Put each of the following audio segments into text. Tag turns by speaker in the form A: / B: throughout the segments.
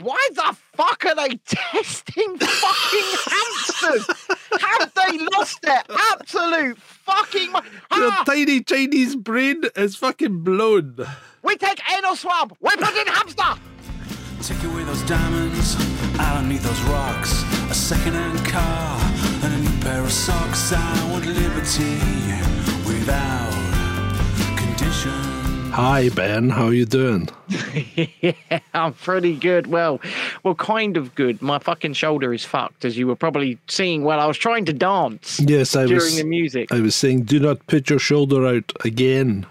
A: why the fuck are they testing fucking hamsters? Have they lost their absolute fucking mind?
B: Your
A: Ah,
B: tiny Chinese brain is fucking blown.
A: we take anal swab. We put in hamster.
C: Take away those diamonds, I don't need those rocks. A second-hand car and a new pair of socks. I want liberty without condition.
B: Hi Ben, how are you doing?
A: yeah, I'm pretty good. Well, well, kind of good. My fucking shoulder is fucked, as you were probably seeing while I was trying to dance
B: Yes, I
A: during
B: was.
A: the music.
B: I was saying, do not put your shoulder out again.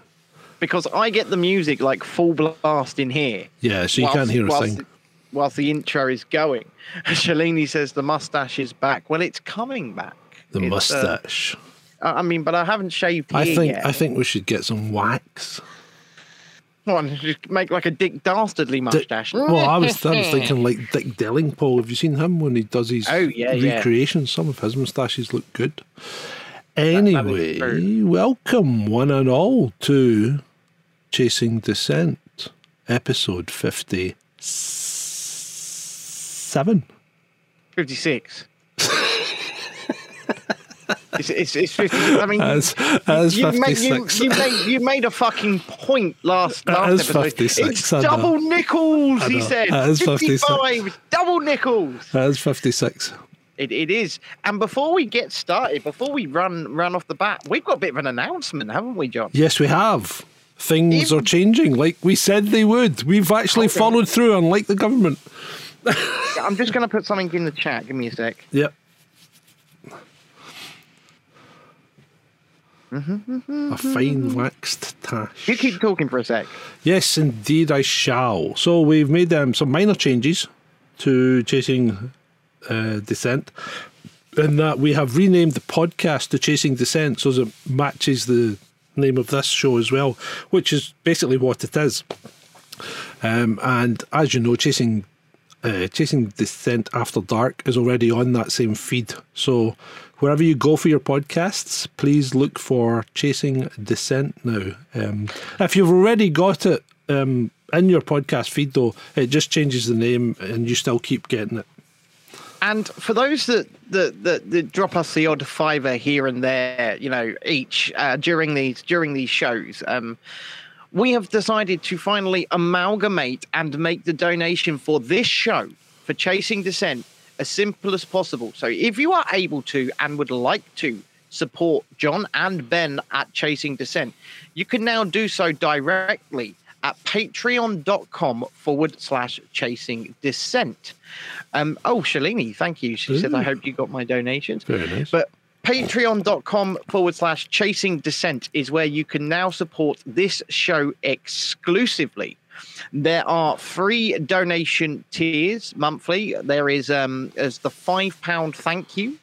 A: because I get the music like full blast in here.
B: Yeah, so you can't hear a
A: whilst,
B: thing.
A: Whilst the intro is going, Shalini says the mustache is back. Well, it's coming back.
B: The
A: It's, uh,
B: mustache.
A: I I mean, but I haven't shaved
B: I think
A: yet.
B: I think we should get some wax.
A: Come on, just make like a Dick Dastardly
B: Dick-
A: mustache.
B: well, I was, I was thinking like Dick Dellingpole. Have you seen him when he does his
A: Oh, yeah, yeah.
B: recreations? Some of his moustaches look good. Anyway, welcome one and all to Chasing Descent, episode fifty-seven.
A: 56. it's, it's, it's 56. I mean,
B: As as
A: you, made, you, you, made, you made a fucking point last,
B: is
A: episode.
B: 56,
A: It's double nickels, he said.
B: 56.
A: 55, double nickels.
B: That is fifty-six.
A: It, it is. And before we get started, before we run run off the bat, we've got a bit of an announcement, haven't we, John?
B: Yes, we have. Things
A: Even-
B: are changing, like we said they would. We've actually followed through, unlike the government.
A: I'm just going to put something in the chat. Give me a sec.
B: Yep. A fine waxed tash.
A: You keep talking for a sec.
B: Yes, indeed, I shall. So we've made um, some minor changes to Chasing uh, Descent, in that we have renamed the podcast to Chasing Descent so that it matches the name of this show as well, which is basically what it is. Um, and as you know, Chasing uh, Chasing Descent After Dark is already on that same feed. So wherever you go for your podcasts, please look for Chasing Descent now. Um, if you've already got it um, in your podcast feed, though, it just changes the name and you still keep getting it.
A: And for those that that, that, that drop us the odd fiver here and there, you know, each uh, during these during these shows, um, we have decided to finally amalgamate and make the donation for this show for Chasing Descent as simple as possible. So if you are able to and would like to support John and Ben at Chasing Descent, you can now do so directly at patreon.com forward slash chasing descent. Um, oh, Shalini, thank you. She said, I hope you got my donations.
B: Very nice.
A: But patreon.com forward slash chasing descent is where you can now support this show exclusively. There are free donation tiers monthly. There is um as the five pound thank you.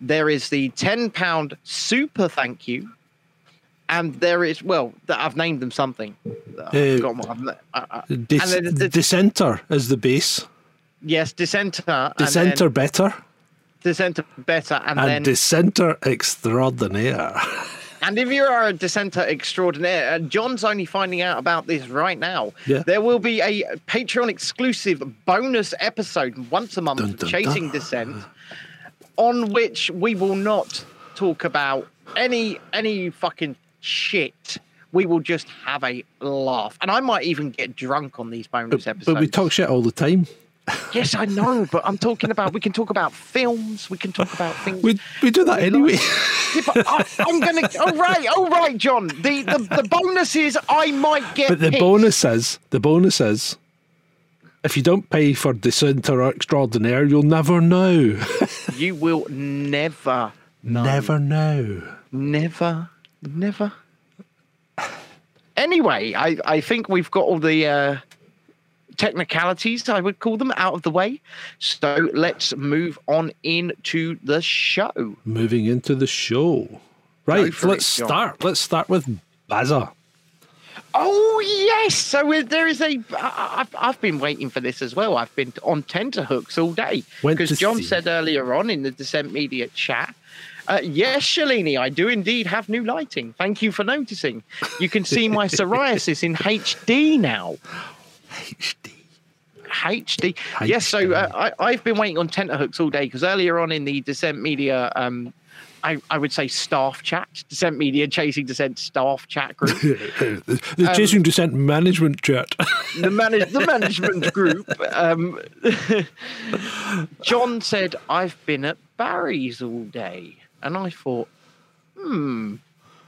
A: There is the ten pound super thank you. And there is well, I've named them something. I've
B: Uh,
A: I- I-
B: Dis-
A: and then the-
B: Dissenter is the base.
A: yes, dissenter,
B: Dissenter
A: then
B: better
A: dissenter better, and,
B: and
A: then
B: Dissenter extraordinaire.
A: And if you are a dissenter extraordinaire, and John's only finding out about this right now,
B: Yeah.
A: there will be a Patreon exclusive bonus episode once a month,
B: Dun, dun,
A: Chasing
B: dun.
A: Dissent, on which we will not talk about any any fucking shit. We will just have a laugh, and I might even get drunk on these bonus
B: But,
A: episodes.
B: but we talk shit all the time.
A: Yes, I know, but I'm talking about. We can talk about films. We can talk about things.
B: We, we do that anyway.
A: Yeah, but I, I'm gonna. All right, all right, John. The the, the bonus is I might get.
B: But the
A: pissed.
B: bonus is the bonus is if you don't pay for Dissenter extraordinaire, you'll never know.
A: you will never,
B: Never know.
A: never, never. Anyway, I I think we've got all the uh, technicalities I would call them out of the way. So let's move on into the show.
B: Moving into the show. Right, let's
A: it,
B: start. Let's start with Baza.
A: Oh yes, so uh, there is a. I've I've been waiting for this as well. I've been on tenterhooks all day because John
B: see.
A: said earlier on in the Descent Media chat. Uh, yes, Shalini, I do indeed have new lighting. Thank you for noticing. You can see my psoriasis in HD now.
B: HD.
A: HD. Yes, so uh, I, I've been waiting on tenterhooks all day because earlier on in the Descent Media, um, I, I would say staff chat, Descent Media Chasing Descent staff chat group,
B: the Chasing Descent management chat.
A: the, manage, the management group. Um, John said, I've been at Barry's all day. And I thought, hmm.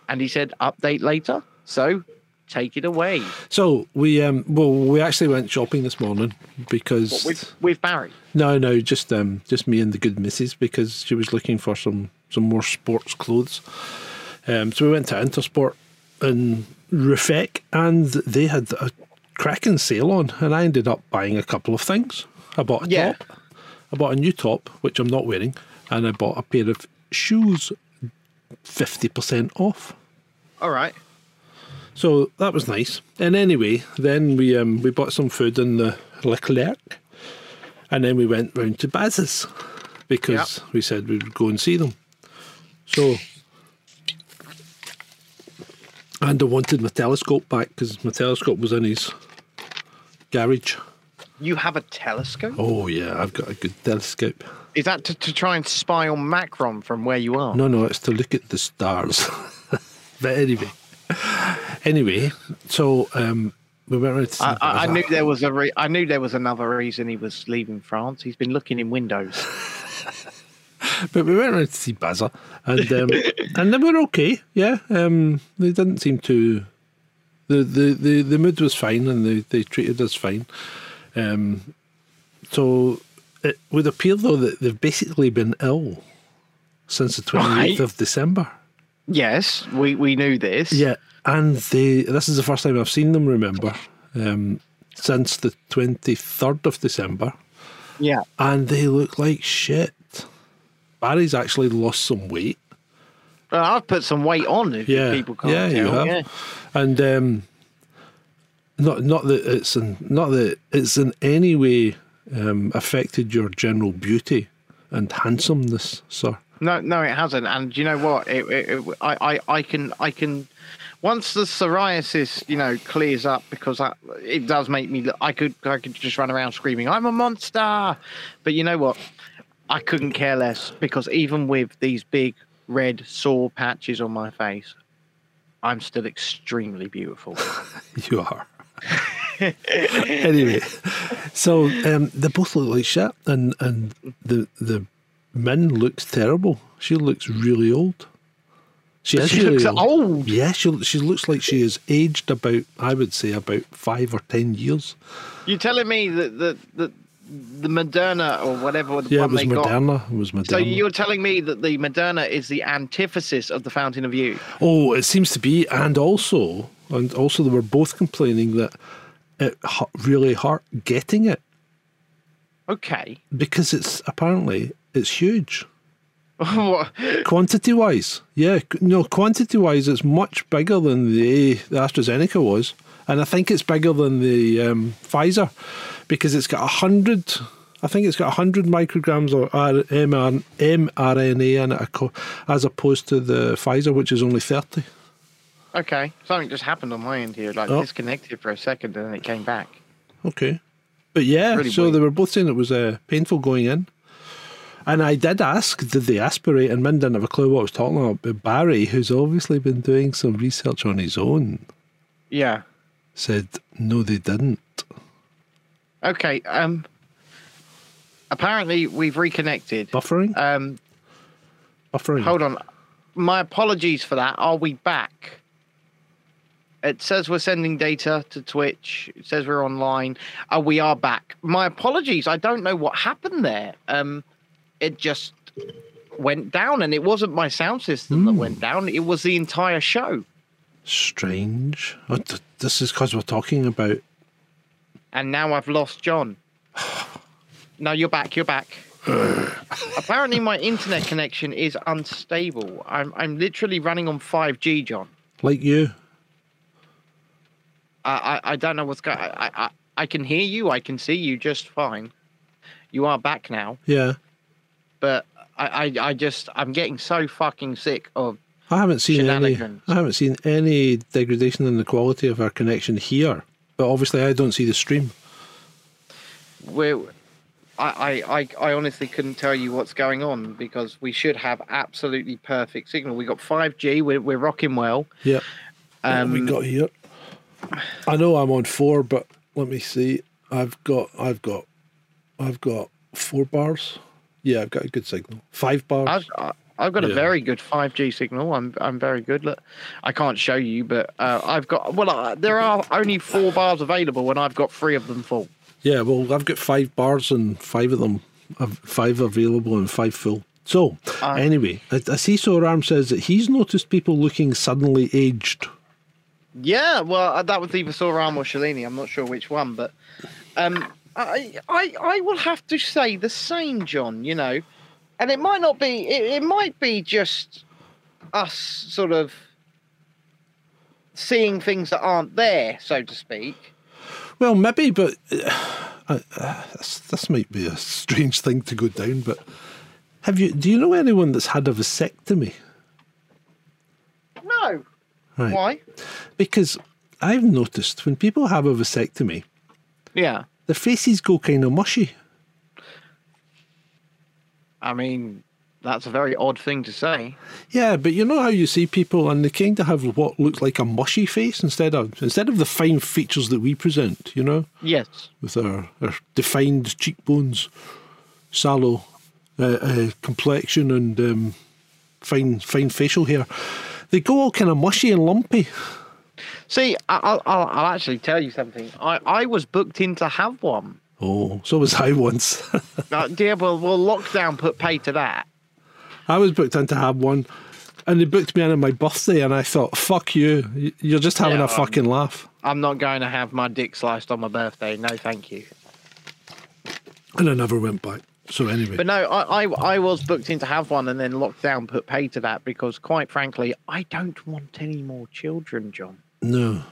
A: And he said, update later. So take it away.
B: so we um well we actually went shopping this morning because
A: What, with, with Barry.
B: no no just um just me and the good missus because she was looking for some some more sports clothes. Um, so we went to Intersport in Ruffec and they had a cracking sale on, and I ended up buying a couple of things. I bought a
A: Yeah.
B: top, I bought a new top which I'm not wearing, and I bought a pair of shoes, fifty percent off.
A: All right.
B: So that was nice. And anyway, then we um, we bought some food in the Leclerc, and then we went round to Baz's because we said we'd go and see them. So, and I wanted my telescope back because my telescope was in his garage.
A: You have a telescope?
B: Oh yeah, I've got a good telescope.
A: Is that to, to try and spy on Macron from where you are?
B: No, no, it's to look at the stars. but anyway, anyway, so um, we went round to see
A: I, I, I knew there was a re- I knew there was another reason he was leaving France. He's been looking in windows.
B: But we went around to see Bazza, and um, and they were okay. Yeah, um, they didn't seem to. The, the, the, the mood was fine, and they, they treated us fine. Um, so it would appear though that they've basically been ill since the twenty eighth
A: Right.
B: of December.
A: yes, we, we knew this.
B: Yeah, and they. This is the first time I've seen them. Remember, um, since the twenty third of December,
A: Yeah.
B: and they look like shit. Barry's actually lost some weight.
A: Well, I've put some weight on if
B: Yeah,
A: people can't
B: yeah, you have.
A: Yeah.
B: and um, not not that it's in not that it's in any way um, affected your general beauty and handsomeness, sir.
A: No, no, it hasn't. And you know what? It, it, it, I, I, I can, I can. Once the psoriasis, you know, clears up, because I, it does make me. look- I could, I could just run around screaming, "I'm a monster!" But you know what? I couldn't care less because even with these big red sore patches on my face, I'm still extremely beautiful.
B: You are. anyway, so um, they both look like shit, and and the the Min looks terrible. She looks really old. She is
A: She
B: really
A: looks
B: old.
A: old.
B: Yeah, she she looks like she has aged about I would say about five or ten years.
A: You're telling me that the the, the Moderna or whatever the
B: Yeah, it was
A: they got.
B: Moderna. It was Moderna.
A: So you're telling me that the Moderna is the antithesis of the Fountain of Youth?
B: Oh, it seems to be, and also, and also, they were both complaining that it really hurt getting it
A: Okay.
B: because it's apparently it's huge
A: What?
B: quantity wise. Yeah, no, quantity wise, it's much bigger than the, the AstraZeneca was, and I think it's bigger than the um, Pfizer because it's got a hundred. I think it's got 100 micrograms of mRNA in it, as opposed to the Pfizer, which is only 30.
A: okay. Something just happened on my end here. Like
B: Oh.
A: disconnected for a second and then it came back.
B: Okay. But yeah,
A: Really
B: so
A: weird.
B: they were both saying it was uh, painful going in. And I did ask, did they aspirate? And Min didn't have a clue what I was talking about. But Barry, who's obviously been doing some research on his own,
A: Yeah.
B: said, no, they didn't.
A: Okay. Um. Apparently we've reconnected.
B: Buffering?
A: Um.
B: Buffering.
A: Hold on. My apologies for that. Are we back? It says we're sending data to Twitch. It says we're online. Oh, we are back. My apologies. I don't know what happened there. Um, it just went down, and it wasn't my sound system that went hmm. down. It was the entire show.
B: Strange. Th- this is because we're talking about.
A: And now I've lost John. No, you're back. You're back. Apparently, my internet connection is unstable. I'm I'm literally running on 5G, John.
B: Like you.
A: I, I, I don't know what's going. I, I I can hear you. I can see you just fine. You are back now,
B: Yeah.
A: But I, I, I just I'm getting so fucking sick of.
B: I haven't seen any. I haven't seen any degradation in the quality of our connection here. But obviously, I don't see the stream.
A: we're. I, I, I, honestly couldn't tell you what's going on because we should have absolutely perfect signal. We got 5G, we're, we're rocking well.
B: Yep.
A: Um,
B: we got here? I know I'm on four, but let me see. I've got, I've got, I've got four bars. Yeah, I've got a good signal. Five bars.
A: I've, I- I've got a very good 5G signal. I'm I'm very good. Look, I can't show you, but uh, I've got. Well, uh, there are only four bars available, and I've got three of them full.
B: Yeah, well, I've got five bars and five of them, have five available and five full. So,
A: Uh,
B: anyway, I, I see Soram says that he's noticed people looking suddenly aged.
A: Yeah, well, uh, that was either Soram or Shalini. I'm not sure which one, but um, I, I, I will have to say the same, John. You know, and it might not be. It, it might be just us sort of seeing things that aren't there, so to speak.
B: Well, maybe, but uh, uh, this, this might be a strange thing to go down. But have you? Do you know anyone that's had a vasectomy?
A: No.
B: Right.
A: Why?
B: Because I've noticed when people have a vasectomy,
A: Yeah.
B: Their faces go kind of mushy.
A: I mean, that's a very odd thing to say.
B: Yeah, but you know how you see people and they kind of have what looks like a mushy face instead of instead of the fine features that we present. You know.
A: Yes.
B: with our, our defined cheekbones, sallow uh, uh, complexion, and um, fine fine facial hair. They go all kind of mushy and lumpy.
A: See, I- I'll, I'll, I'll actually tell you something. I, I was booked in to have one.
B: Oh, so was I once.
A: Uh, yeah, well, well, lockdown put pay to that.
B: I was booked in to have one, and they booked me in on my birthday, and I thought, "Fuck you! You're just having
A: Yeah,
B: a fucking laugh."
A: I'm not going to have my dick sliced on my birthday. No, thank you.
B: And I never went back. So anyway,
A: But no, I, I, I was booked in to have one, and then lockdown put pay to that because, quite frankly, I don't want any more children, John.
B: No.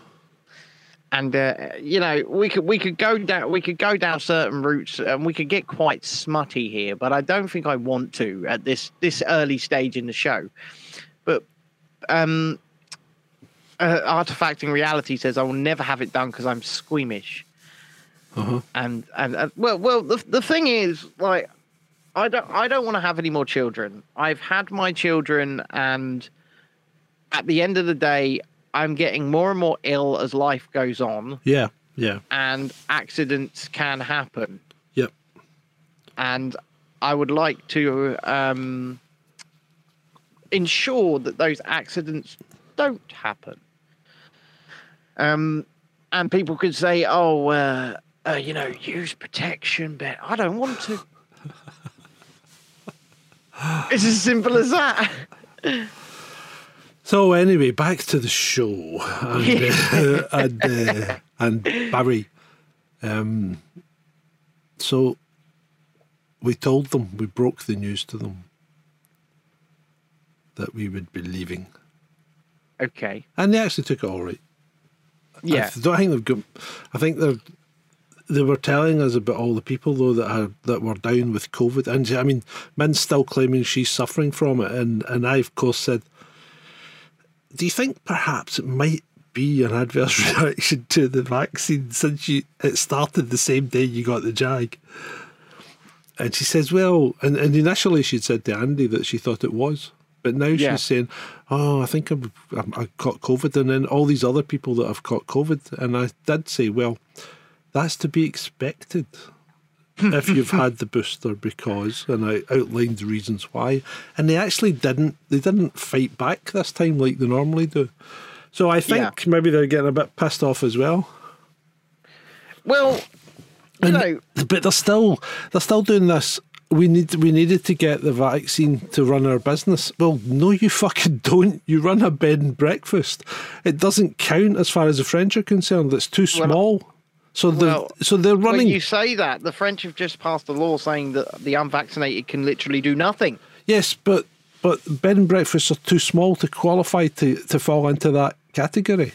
A: and uh, you know we could we could go down we could go down certain routes and we could get quite smutty here but i don't think i want to at this this early stage in the show but um uh, artifacting reality says i will never have it done because i'm squeamish
B: Uh-huh.
A: and and uh, well well the, the thing is like i don't i don't want to have any more children i've had my children and at the end of the day i'm getting more and more ill as life goes on.
B: Yeah, yeah,
A: and accidents can happen.
B: Yep.
A: and i would like to um ensure that those accidents don't happen. Um and people could say oh uh, uh you know use protection but i don't want to. It's as simple as that
B: So anyway, back to the show and uh, and, uh, and Barry. Um, so we told them we broke the news to them that we would be leaving,
A: okay
B: and they actually took it all right.
A: yeah
B: I don't think they've got. I think they're. They were telling us about all the people though that are that were down with COVID, and I mean, Min's still claiming she's suffering from it, and and I of course said, do you think perhaps it might be an adverse reaction to the vaccine since you it started the same day you got the jag? And she says, well, and, and initially she'd said to Andy that she thought it was. But now
A: Yeah.
B: she's saying, oh, I think I'm, I'm, I caught COVID. And then all these other people that have caught COVID. And I did say, well, that's to be expected if you've had the booster because, and I outlined the reasons why. And they actually didn't, they didn't fight back this time like they normally do. So I think maybe they're getting a bit pissed off as well.
A: well you
B: And-
A: know
B: but they're still they're still doing this. We need we needed to get the vaccine to run our business. Well, no, you fucking don't. You run a bed and breakfast. It doesn't count as far as the French are concerned. It's too
A: Well,
B: small. So they're
A: well,
B: so they're running.
A: When you say that, the French have just passed a law saying that the unvaccinated can literally do nothing.
B: yes, but but bed and breakfasts are too small to qualify to to fall into that category.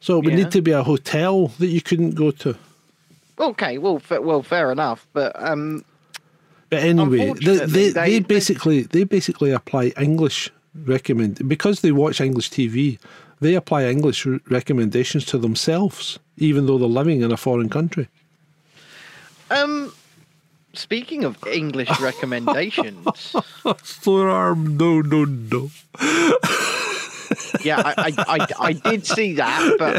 B: So it would
A: Yeah.
B: need to be a hotel that you couldn't go to.
A: Okay, well, fa- well, fair enough, but um,
B: But anyway, they, they- they- basically they basically apply English recommend because they watch English TV. They apply English recommendations to themselves, even though they're living in a foreign country.
A: Um, speaking of English recommendations,
B: Forearm, no, no, no.
A: yeah, I, I, I, I did see that, but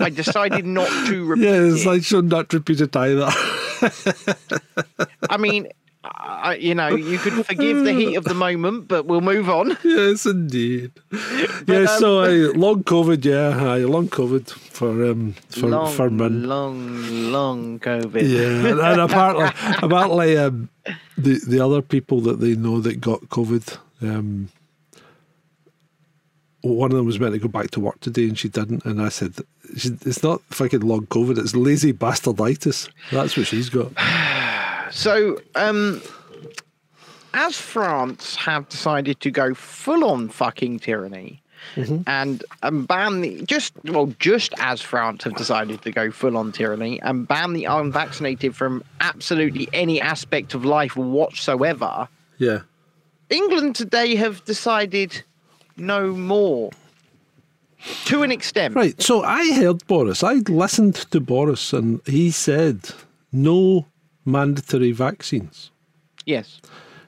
A: I, I decided not to repeat
B: Yes,
A: it.
B: I should not repeat it either.
A: I mean, I, you know, you could forgive the heat of the moment, but we'll move on.
B: yes, indeed. yes, so
A: um,
B: I long COVID, yeah, long COVID for um for
A: long,
B: for men.
A: long, long COVID.
B: Yeah, and, and apparently, apparently, um, the the other people that they know that got COVID, um, one of them was meant to go back to work today, and she didn't. And I said, "It's not fucking long COVID; it's lazy bastarditis. That's what she's got."
A: So, um, as France have decided to go full on fucking tyranny and um, ban the just well, just as France have decided to go full on tyranny and ban the unvaccinated from absolutely any aspect of life whatsoever,
B: Yeah,
A: England today have decided no more. To an extent,
B: right. So I heard Boris. I listened to Boris, and he said no mandatory vaccines.
A: yes,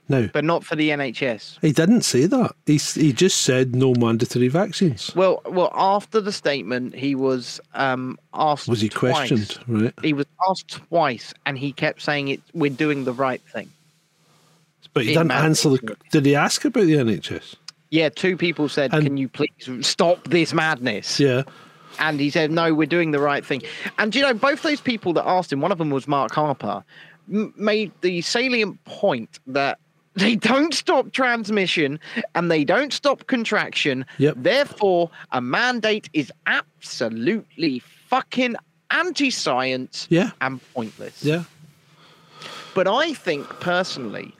B: Now
A: but not for the NHS.
B: he didn't say that. He he just said no mandatory vaccines.
A: Well, well, after the statement, he was um, asked.
B: Was he
A: twice.
B: questioned? Right.
A: He was asked twice, and he kept saying it. We're doing the right thing.
B: But he
A: Being
B: didn't answer the. Did he ask about the NHS?
A: Yeah, two people said,
B: And-
A: "Can you please stop this madness?"
B: Yeah.
A: And he said, "No, we're doing the right thing." And you know, both those people that asked him, one of them was Mark Harper, m- made the salient point that they don't stop transmission and they don't stop contraction.
B: Yep.
A: Therefore, a mandate is absolutely fucking anti-science
B: Yeah.
A: and pointless.
B: Yeah.
A: But I think personally,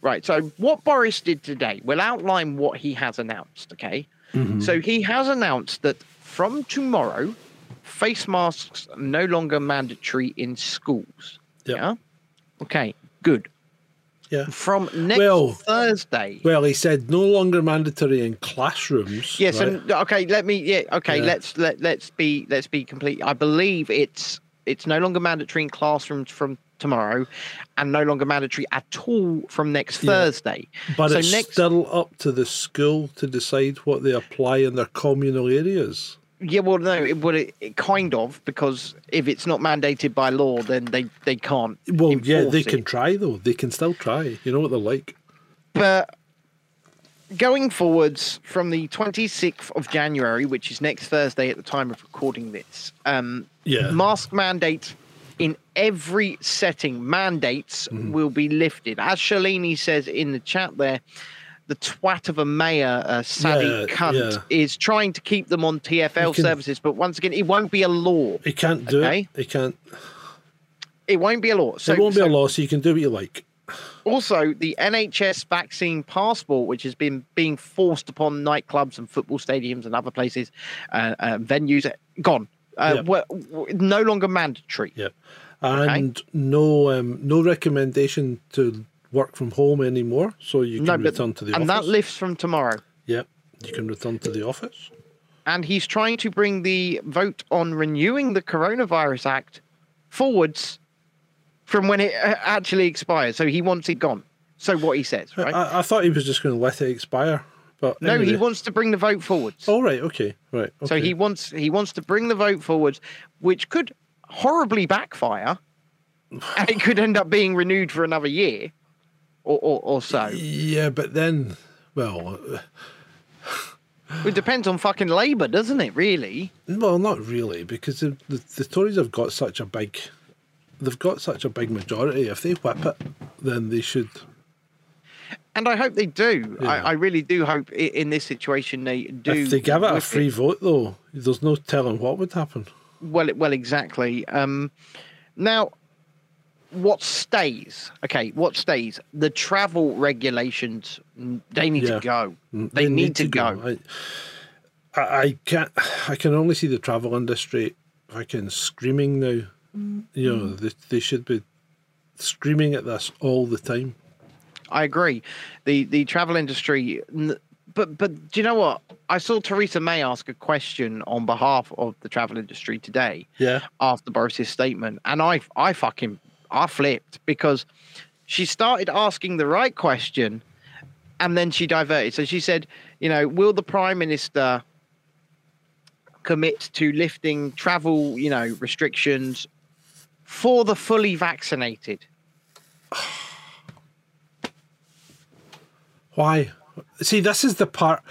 A: right, so what Boris did today, we'll outline what he has announced, okay?
B: Mm-hmm.
A: So he has announced that from tomorrow, face masks are no longer mandatory in schools.
B: Yep.
A: Yeah? Okay, good.
B: Yeah.
A: From next
B: Well-
A: Thursday.
B: Well, he said no longer mandatory in classrooms.
A: Yes,
B: right?
A: and okay, let me yeah, okay,
B: Yeah.
A: let's let let's be let's be complete. I believe it's it's no longer mandatory in classrooms from tomorrow and no longer mandatory at all from next
B: Yeah.
A: Thursday.
B: but
A: so
B: it's
A: next
B: still up to the school to decide what they apply in their communal areas.
A: Yeah, well, no, it would it, it kind of because if it's not mandated by law, then they they can't.
B: Well, yeah, they
A: it.
B: can try though. They can still try. You know what they're like.
A: But going forwards from the twenty sixth of January, which is next Thursday at the time of recording this, um,
B: Yeah.
A: mask mandate in every setting mandates
B: Mm-hmm.
A: will be lifted. As Shalini says in the chat there. The twat of a mayor, uh, Sadie
B: Yeah,
A: cunt,
B: yeah.
A: is trying to keep them on TFL
B: can-
A: services, but once again, it won't be a law.
B: He can't do
A: Okay.
B: it. He can't.
A: It won't be a law. So
B: it won't
A: so
B: be a law, so you can do what you like.
A: Also, the NHS vaccine passport, which has been being forced upon nightclubs and football stadiums and other places, uh, uh, venues, gone. Uh, were no longer mandatory.
B: Yeah, and no um, no recommendation to work from home anymore. So you can
A: No,
B: return to the
A: and
B: office.
A: And that lifts from tomorrow.
B: Yep, you can return to the office.
A: And he's trying to bring the vote on renewing the Coronavirus Act forwards from when it uh, actually expires. So he wants it gone. So what he says, right?
B: I, I thought he was just going to let it expire, but
A: no, he wants to bring the vote forwards.
B: Oh right, okay, right. Okay.
A: So he wants he wants to bring the vote forwards, which could horribly backfire, and it could end up being renewed for another year, or or, or so.
B: Yeah, but then, well,
A: It depends on fucking Labour, doesn't it? Really?
B: well, not really, because the, the, the Tories have got such a big, they've got such a big majority. If they whip it, then they should.
A: And I hope they do. I,
B: Yeah.
A: I really do hope in this situation they do.
B: If they give it a free vote, though, there's no telling what would happen.
A: Well, well, exactly. Um, now, what stays? Okay, what stays? The travel regulations. mm, They need
B: Yeah.
A: to go.
B: Mm,
A: They, need, to, go.
B: I, I, I can't. I can only see the travel industry fucking screaming now. You know, they, they should be screaming at this all the time.
A: I agree. The the travel industry, but but do you know what? I saw Theresa May ask a question on behalf of the travel industry today
B: Yeah.
A: after Boris's statement, and I I fucking I flipped because she started asking the right question and then she diverted. So she said, you know, will the prime minister commit to lifting travel, you know, restrictions for the fully vaccinated?
B: Why? See, this is the part.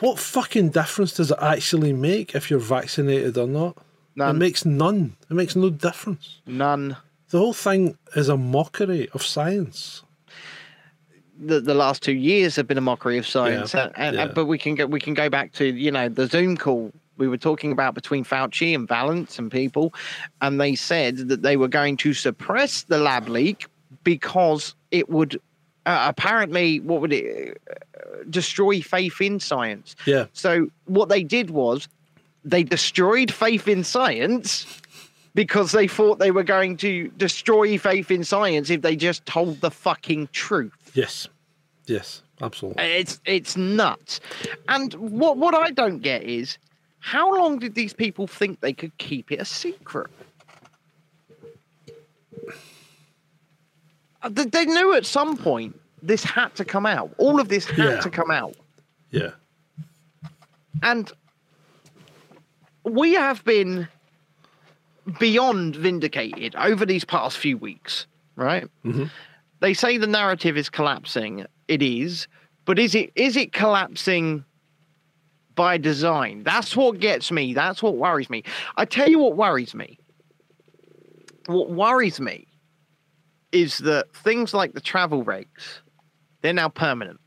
B: What fucking difference does it actually make if you're vaccinated or not?
A: None.
B: It makes none. It makes no difference.
A: None.
B: The whole thing is a mockery of science.
A: the, the last two years have been a mockery of science,
B: Yeah,
A: and, and,
B: yeah.
A: but we can go we can go back to you know the Zoom call we were talking about between Fauci and Vallance and people, and they said that they were going to suppress the lab leak because it would uh, apparently what would it uh, destroy faith in science.
B: Yeah.
A: So what they did was they destroyed faith in science because they thought they were going to destroy faith in science if they just told the fucking truth.
B: Yes. Yes. Absolutely.
A: It's it's nuts. And what what I don't get is how long did these people think they could keep it a secret? Uh, They they knew at some point this had to come out. All of this had
B: Yeah.
A: to come out.
B: Yeah.
A: And we have been beyond vindicated over these past few weeks, right?
B: Mhm.
A: They say the narrative is collapsing. It is, but is it is it collapsing by design? That's what gets me. That's what worries me. I tell you what worries me. What worries me is that things like the travel regs, they're now permanent.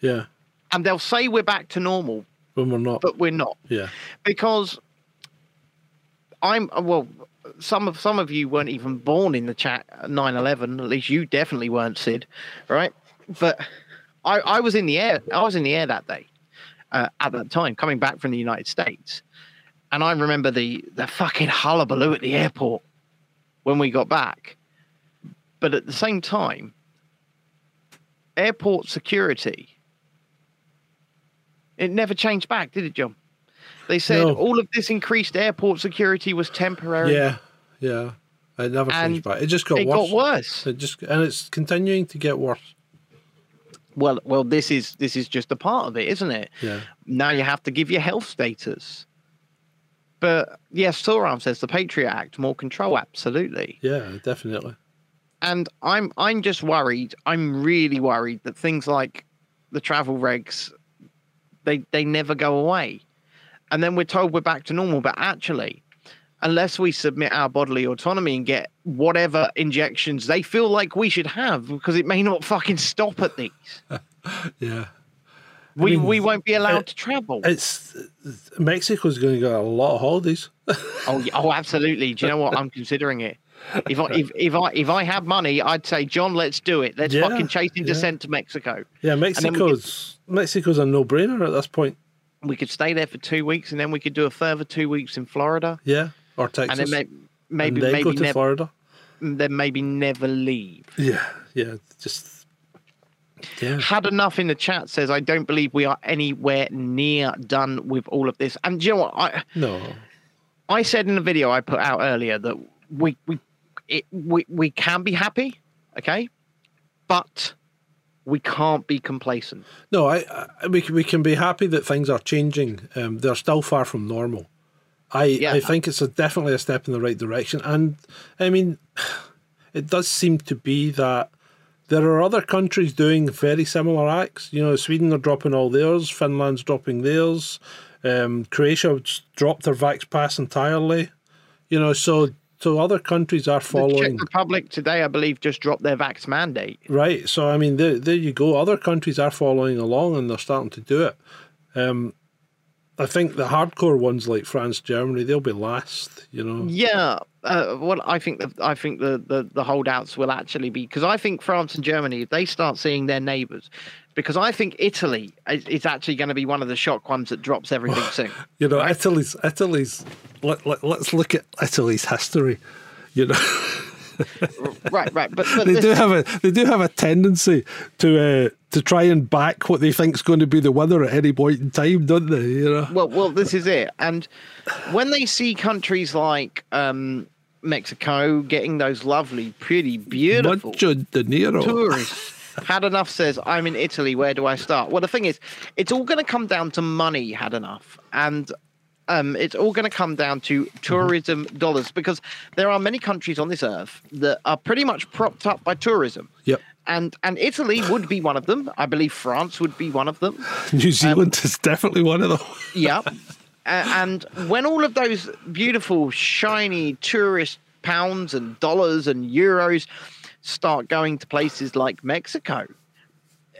B: Yeah.
A: And they'll say we're back to normal,
B: When we're not.
A: but we're not.
B: yeah.
A: because I'm well. Some of some of you weren't even born in the chat at 9/11. At least you definitely weren't, Sid, right? But I, I was in the air. I was in the air that day uh, at that time, coming back from the United States, and I remember the the fucking hullabaloo at the airport when we got back. But at the same time, airport security. It never changed back, did it, John? They said
B: No.
A: all of this increased airport security was temporary.
B: Yeah. Yeah. It never
A: And
B: back. It just got
A: it
B: worse.
A: got worse.
B: It just and it's continuing to get worse.
A: Well, well, this is this is just a part of it, isn't it?
B: Yeah.
A: Now you have to give your health status. But yes, Soram says the Patriot Act, more control, absolutely.
B: Yeah. Definitely.
A: And I'm I'm just worried. I'm really worried that things like the travel regs, they they never go away. And then we're told we're back to normal, but actually, unless we submit our bodily autonomy and get whatever injections they feel like we should have, because it may not fucking stop at these.
B: Yeah.
A: We
B: mean,
A: we won't be allowed
B: it-
A: to travel.
B: It's Mexico's going to get a lot of holidays.
A: Oh, oh, absolutely. Do you know what? I'm considering it. If I if, if I if I had money, I'd say, John, let's do it. Let's
B: Yeah,
A: fucking chase in
B: yeah.
A: descent to Mexico.
B: Yeah,
A: then we
B: Mexico's Mexico's a no-brainer at this point.
A: We could stay there for two weeks, and then we could do a further two weeks in Florida,
B: Yeah, or
A: and
B: Texas,
A: then may, maybe
B: and then
A: maybe
B: go to
A: never
B: Florida.
A: then maybe never leave.
B: Yeah, yeah, just yeah,
A: Had enough in the chat says, I don't believe we are anywhere near done with all of this. And do you know what? I
B: no,
A: I said in the video I put out earlier that we we it, we we can be happy, okay, but we can't be complacent.
B: no. I, I we can- we can be happy that things are changing. Um, they're still far from normal. I
A: Yeah.
B: I think it's a, definitely a step in the right direction, and I mean, it does seem to be that. There are other countries doing very similar acts. You know, Sweden are dropping all theirs, Finland's dropping theirs, um, Croatia dropped their Vax Pass entirely. You know, so so other countries are following. The.
A: Czech Republic today, I believe, just dropped their vax mandate.
B: Right. So I mean, there, there you go. Other countries are following along, and they're starting to do it. Um, I think the hardcore ones like France, Germany, they'll be last. You know.
A: Yeah, uh, well, I think that I think the, the the holdouts will actually be because I think France and Germany, if they start seeing their neighbours, because I think Italy is, is actually going to be one of the shock ones that drops everything soon.
B: You know, Italy's Italy's. Let, let, let's look at Italy's history. You know,
A: right, right, but, but
B: they
A: this-
B: do have a they do have a tendency to uh, to try and back what they think is going to be the winner at any point in time, don't they? You know.
A: well, well, this is it. And when they see countries like um, Mexico, getting those lovely, pretty, beautiful
B: Mucho dinero.
A: tourists. Had enough says, I'm in Italy. Where do I start? Well, the thing is, it's all going to come down to money. Had enough, and um, it's all going to come down to tourism dollars because there are many countries on this earth that are pretty much propped up by tourism.
B: Yep.
A: And and Italy would be one of them. I believe France would be one of them.
B: New Zealand is definitely one of them.
A: Yep. And when all of those beautiful, shiny tourist pounds and dollars and euros start going to places like Mexico,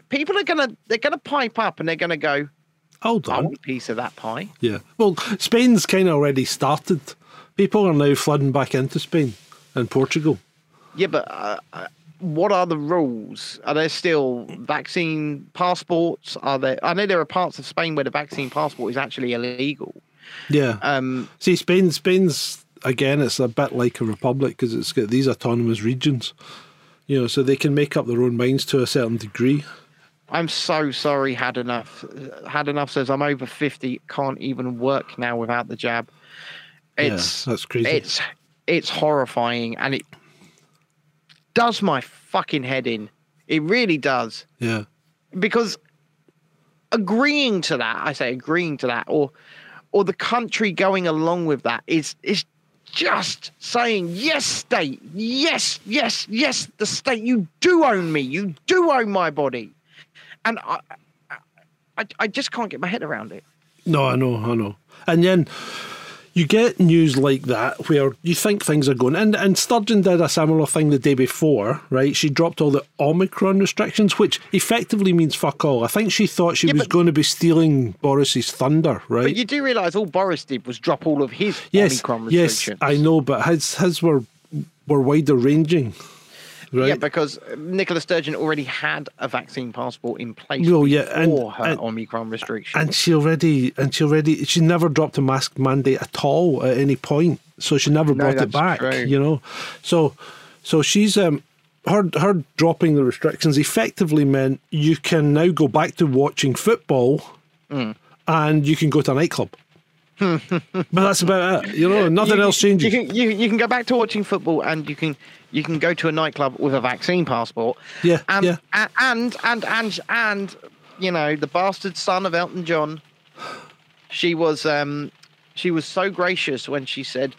A: people are gonna they're gonna pipe up and they're gonna go,
B: Hold
A: I
B: on.
A: want a piece of that pie.
B: Yeah. Well, Spain's kind of already started. People are now flooding back into Spain and Portugal.
A: Yeah, but uh, uh, what are the rules? Are there still vaccine passports? Are there? I know there are parts of Spain where the vaccine passport is actually illegal.
B: Yeah.
A: Um,
B: See, Spain, Spain's again, it's a bit like a republic because it's got these autonomous regions. You know, so they can make up their own minds to a certain degree.
A: I'm so sorry. Had enough. Had enough says I'm over fifty. Can't even work now without the jab. It's
B: yeah, that's crazy.
A: it's it's horrifying, and it does my fucking head in. It really does.
B: yeah.
A: because agreeing to that, I say agreeing to that, or or the country going along with that is is just saying yes, state, yes, yes, yes, the state, you do own me, you do own my body, and I, I, I just can't get my head around it.
B: No, I know, I know. And then you get news like that where you think things are going. And and Sturgeon did a similar thing the day before, right? She dropped all the Omicron restrictions, which effectively means fuck all. I think she thought she
A: Yeah,
B: was
A: but-
B: going to be stealing Boris's thunder, right?
A: But you do realise all Boris did was drop all of his
B: yes,
A: Omicron
B: yes,
A: restrictions.
B: I know, but his his were were wider ranging, right?
A: Yeah, because Nicola Sturgeon already had a vaccine passport in place
B: Well, yeah, and-
A: her
B: and-
A: Omicron restriction.
B: and she already and she already she never dropped a mask mandate at all at any point so she never
A: No,
B: brought it back
A: true.
B: you know so so she's um her her dropping the restrictions effectively meant you can now go back to watching football
A: Mm.
B: and you can go to a nightclub but that's about it you know nothing
A: You-
B: else changes
A: You can, you, you can go back to watching football, and you can you can go to a nightclub with a vaccine passport.
B: Yeah,
A: and,
B: yeah.
A: a- and and and and you know the bastard son of Elton John. She was um she was so gracious when she said,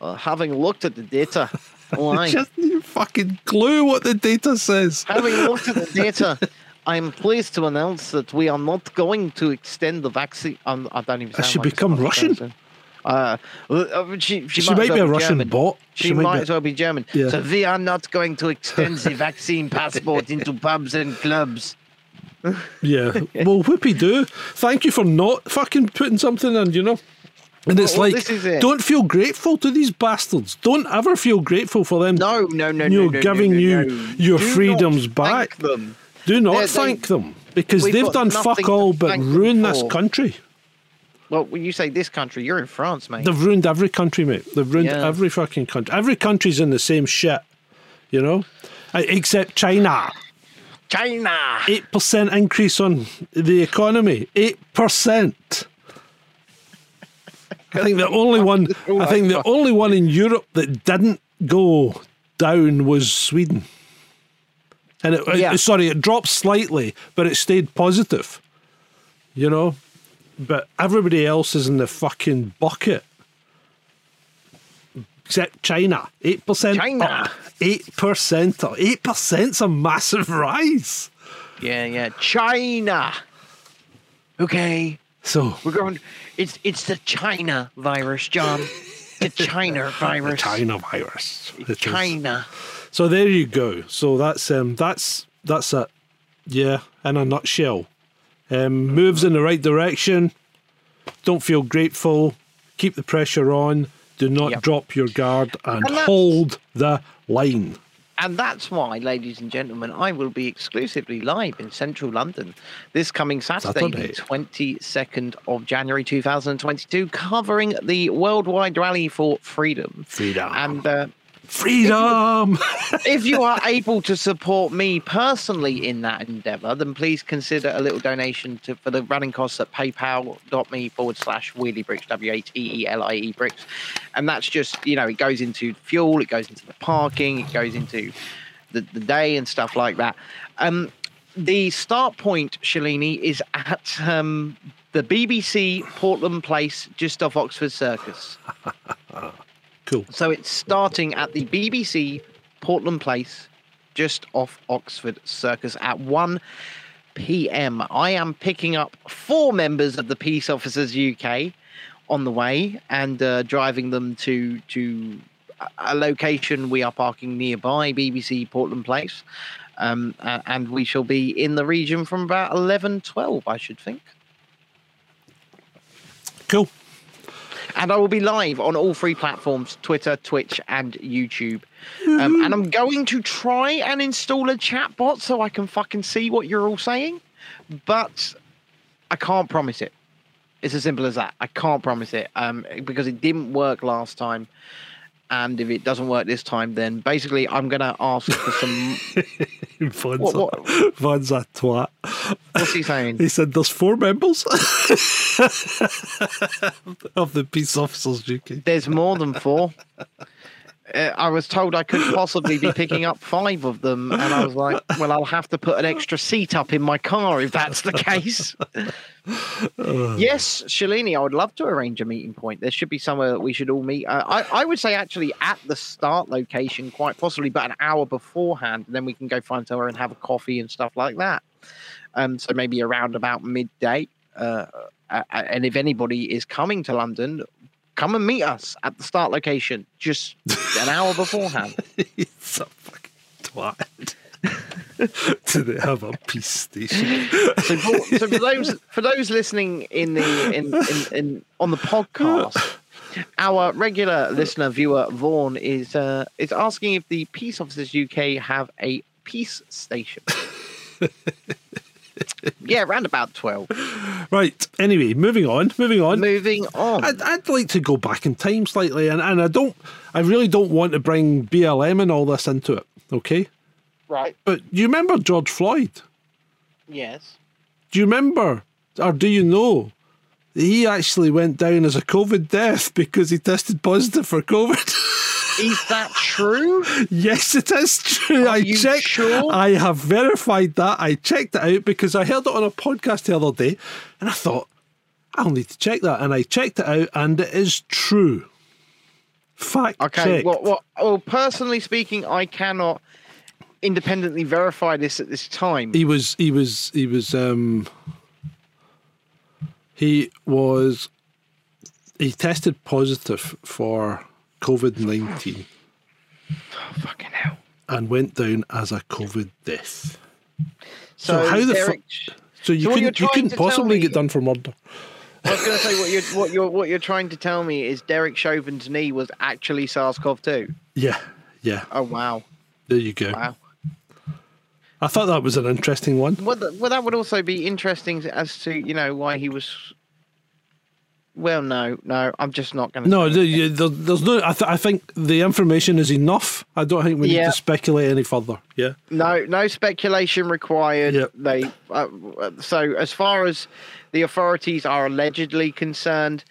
A: uh, having looked at the data, why
B: just you fucking clue what the data says
A: having looked at the data. I'm pleased to announce that we are not going to extend the vaccine. Um, I don't even.
B: Has
A: sound
B: she
A: like
B: become Russian?
A: Uh, uh, she, she,
B: she
A: might,
B: might
A: as
B: be
A: well
B: a russian
A: German.
B: bot
A: She, might,
B: be-
A: as well be German.
B: Yeah.
A: So we are not going to extend the vaccine passport into pubs and clubs.
B: Yeah. Well, whoopee do. Thank you for not fucking putting something in, you know? And it's
A: Well,
B: like,
A: it.
B: don't feel grateful to these bastards. Don't ever feel grateful for them.
A: No, no, no,
B: You
A: no,
B: know,
A: no,
B: giving
A: no,
B: you
A: no.
B: your
A: Do not
B: freedoms back.
A: Them.
B: Do not
A: they-
B: thank them because they've done fuck all but ruin this country.
A: Well, when you say this country, you're in France, mate.
B: They've ruined every country, mate. They've ruined
A: Yeah.
B: every fucking country. Every country's in the same shit, you know? Uh, Except China.
A: China.
B: 8% increase on the economy. 8%. I think the only one I think the only one in Europe that didn't go down was Sweden. And it, it- sorry, it dropped slightly, but it stayed positive. You know? But everybody else is in the fucking bucket. Except China. 8%
A: China.
B: up. 8% up. 8%'s a massive rise.
A: Yeah, yeah. China. Okay.
B: So
A: We're going. It's it's the China virus, John. The China virus.
B: The China virus. China. Is.
A: China.
B: So there you go. So that's um that's that's it. Yeah, in a nutshell. Um, moves in the right direction. Don't feel grateful. Keep the pressure on. Do not
A: Yep.
B: drop your guard and,
A: And
B: hold the line.
A: And that's why, ladies and gentlemen, I will be exclusively live in central London this coming Saturday,
B: Saturday.
A: the 22nd of January 2022, covering the Worldwide Rally for Freedom.
B: Freedom.
A: And uh,
B: Freedom.
A: if you are able to support me personally in that endeavor, then please consider a little donation to for the running costs at paypal.me forward slash wheelie bricks, W H E E L I E bricks. And that's just, you know, it goes into fuel, it goes into the parking, it goes into the, the day and stuff like that. Um, the start point, Shalini, is at um, the BBC Portland Place, just off Oxford Circus.
B: cool.
A: So it's starting at the BBC Portland Place, just off Oxford Circus at 1 p.m. I am picking up four members of the Peace Officers UK on the way and uh, driving them to to a location we are parking nearby BBC Portland Place. Um, and we shall be in the region from about 11, 12, I should think.
B: Cool.
A: And I will be live on all three platforms Twitter, Twitch, and YouTube. Um, and I'm going to try and install a chat bot so I can fucking see what you're all saying, but I can't promise it. It's as simple as that. I can't promise it um, because it didn't work last time. And if it doesn't work this time, then basically I'm going to ask for some.
B: Vaughn's,
A: What- what-
B: a twat.
A: What's he saying?
B: He said there's four members of the Peace Officers UK.
A: There's more than four. Uh, I was told I couldn't possibly be picking up five of them, and I was like, "Well, I'll have to put an extra seat up in my car if that's the case." yes, Shalini, I would love to arrange a meeting point. There should be somewhere that we should all meet. Uh, I, I would say actually at the start location, quite possibly, but an hour beforehand, and then we can go find somewhere and have a coffee and stuff like that. Um, so maybe around about midday. Uh, uh, and if anybody is coming to London, come and meet us at the start location just an hour beforehand.
B: He's a fucking twat. Do they have a peace station?
A: So for, so for those for those listening in the in, in, in on the podcast, our regular listener viewer Vaughan is uh, is asking if the Peace Officers UK have a peace station. yeah, around about twelve.
B: Right. Anyway, moving on. Moving on.
A: Moving on.
B: I'd, I'd like to go back in time slightly, and, and I don't, I really don't want to bring BLM and all this into it, okay?
A: right.
B: But do you remember George Floyd?
A: Yes.
B: Do you remember, or do you know, that he actually went down as a COVID death because he tested positive for COVID?
A: Is that true?
B: yes, it is true.
A: Are
B: I
A: you
B: checked.
A: sure?
B: I have verified that. I checked it out because I heard it on a podcast the other day, and I thought I'll need to check that, and I checked it out, and it is true. Fact
A: Okay.
B: checked.
A: Well, well, well, personally speaking, I cannot independently verify this at this time.
B: he was he was he was um he was he tested positive for COVID nineteen
A: Oh, fucking hell.
B: and went down as a COVID death.
A: So,
B: So how the
A: Derek,
B: So you
A: So
B: couldn't you couldn't possibly
A: me-
B: get done for murder.
A: I was going to say what you're what you're what you're trying to tell me is Derek Chauvin's knee was actually SARS-CoV-2.
B: Yeah, yeah.
A: Oh wow,
B: There you go.
A: wow.
B: I thought that was an interesting one.
A: Well, well, that would also be interesting as to you know why he was. Well, no, no, I'm just not going to.
B: No, there, there- there's no. I, th- I think the information is enough. I don't think we need to speculate any further. Yeah.
A: No, no speculation required.
B: Yep.
A: They uh, so as far as the authorities are allegedly concerned,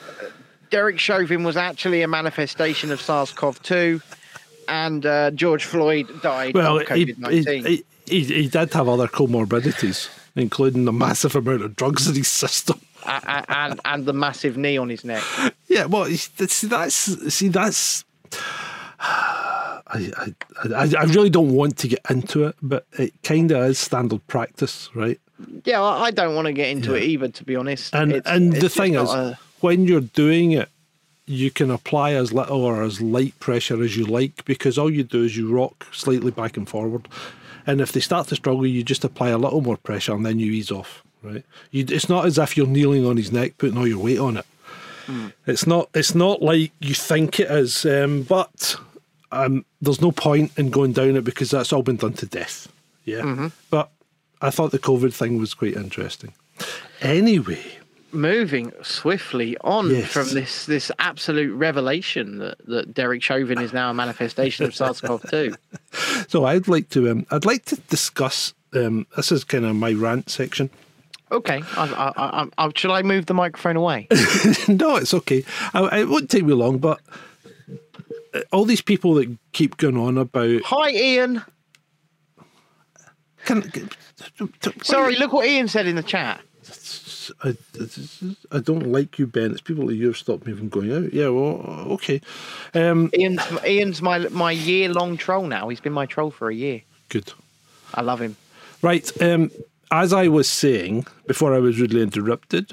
A: uh, Derek Chauvin was actually a manifestation of SARS-CoV-2, and uh, George Floyd died
B: Well,
A: of COVID nineteen.
B: he, he, he did have other comorbidities, including a massive amount of drugs in his system.
A: And and the massive knee on his neck.
B: Yeah, well, see, that's see, that's. I, I, I, I really don't want to get into it, but it kind of is standard practice, right?
A: Yeah, I I don't want to get into it either, to be honest.
B: And
A: It's-
B: and
A: it's
B: the thing is,
A: a-
B: when you're doing it, you can apply as little or as light pressure as you like because all you do is you rock slightly back and forward. And if they start to struggle, you just apply a little more pressure and then you ease off. Right? You, it's not as if you're kneeling on his neck, putting all your weight on it. It's not. It's not like you think it is. Um, but um, there's no point in going down it because that's all been done to death. Yeah. But I thought the COVID thing was quite interesting. Anyway,
A: moving swiftly on
B: Yes.
A: from this this absolute revelation that, that Derek Chauvin is now a manifestation of SARS-CoV-2.
B: So I'd like to um, I'd like to discuss. Um, this is kind of my rant section.
A: Okay, I, I, I, I, shall I move the microphone away?
B: no, it's okay. I, it won't take me long, but uh, all these people that keep going on about.
A: Hi, Ian.
B: Can,
A: Sorry, look what Ian said in the chat.
B: I, I don't like you, Ben. It's people that you've stopped me from going out. Yeah, well, okay. Um,
A: Ian's Ian's my my year long troll now. He's been my troll for a year.
B: good.
A: I love him.
B: Right. Um, as I was saying before I was rudely interrupted,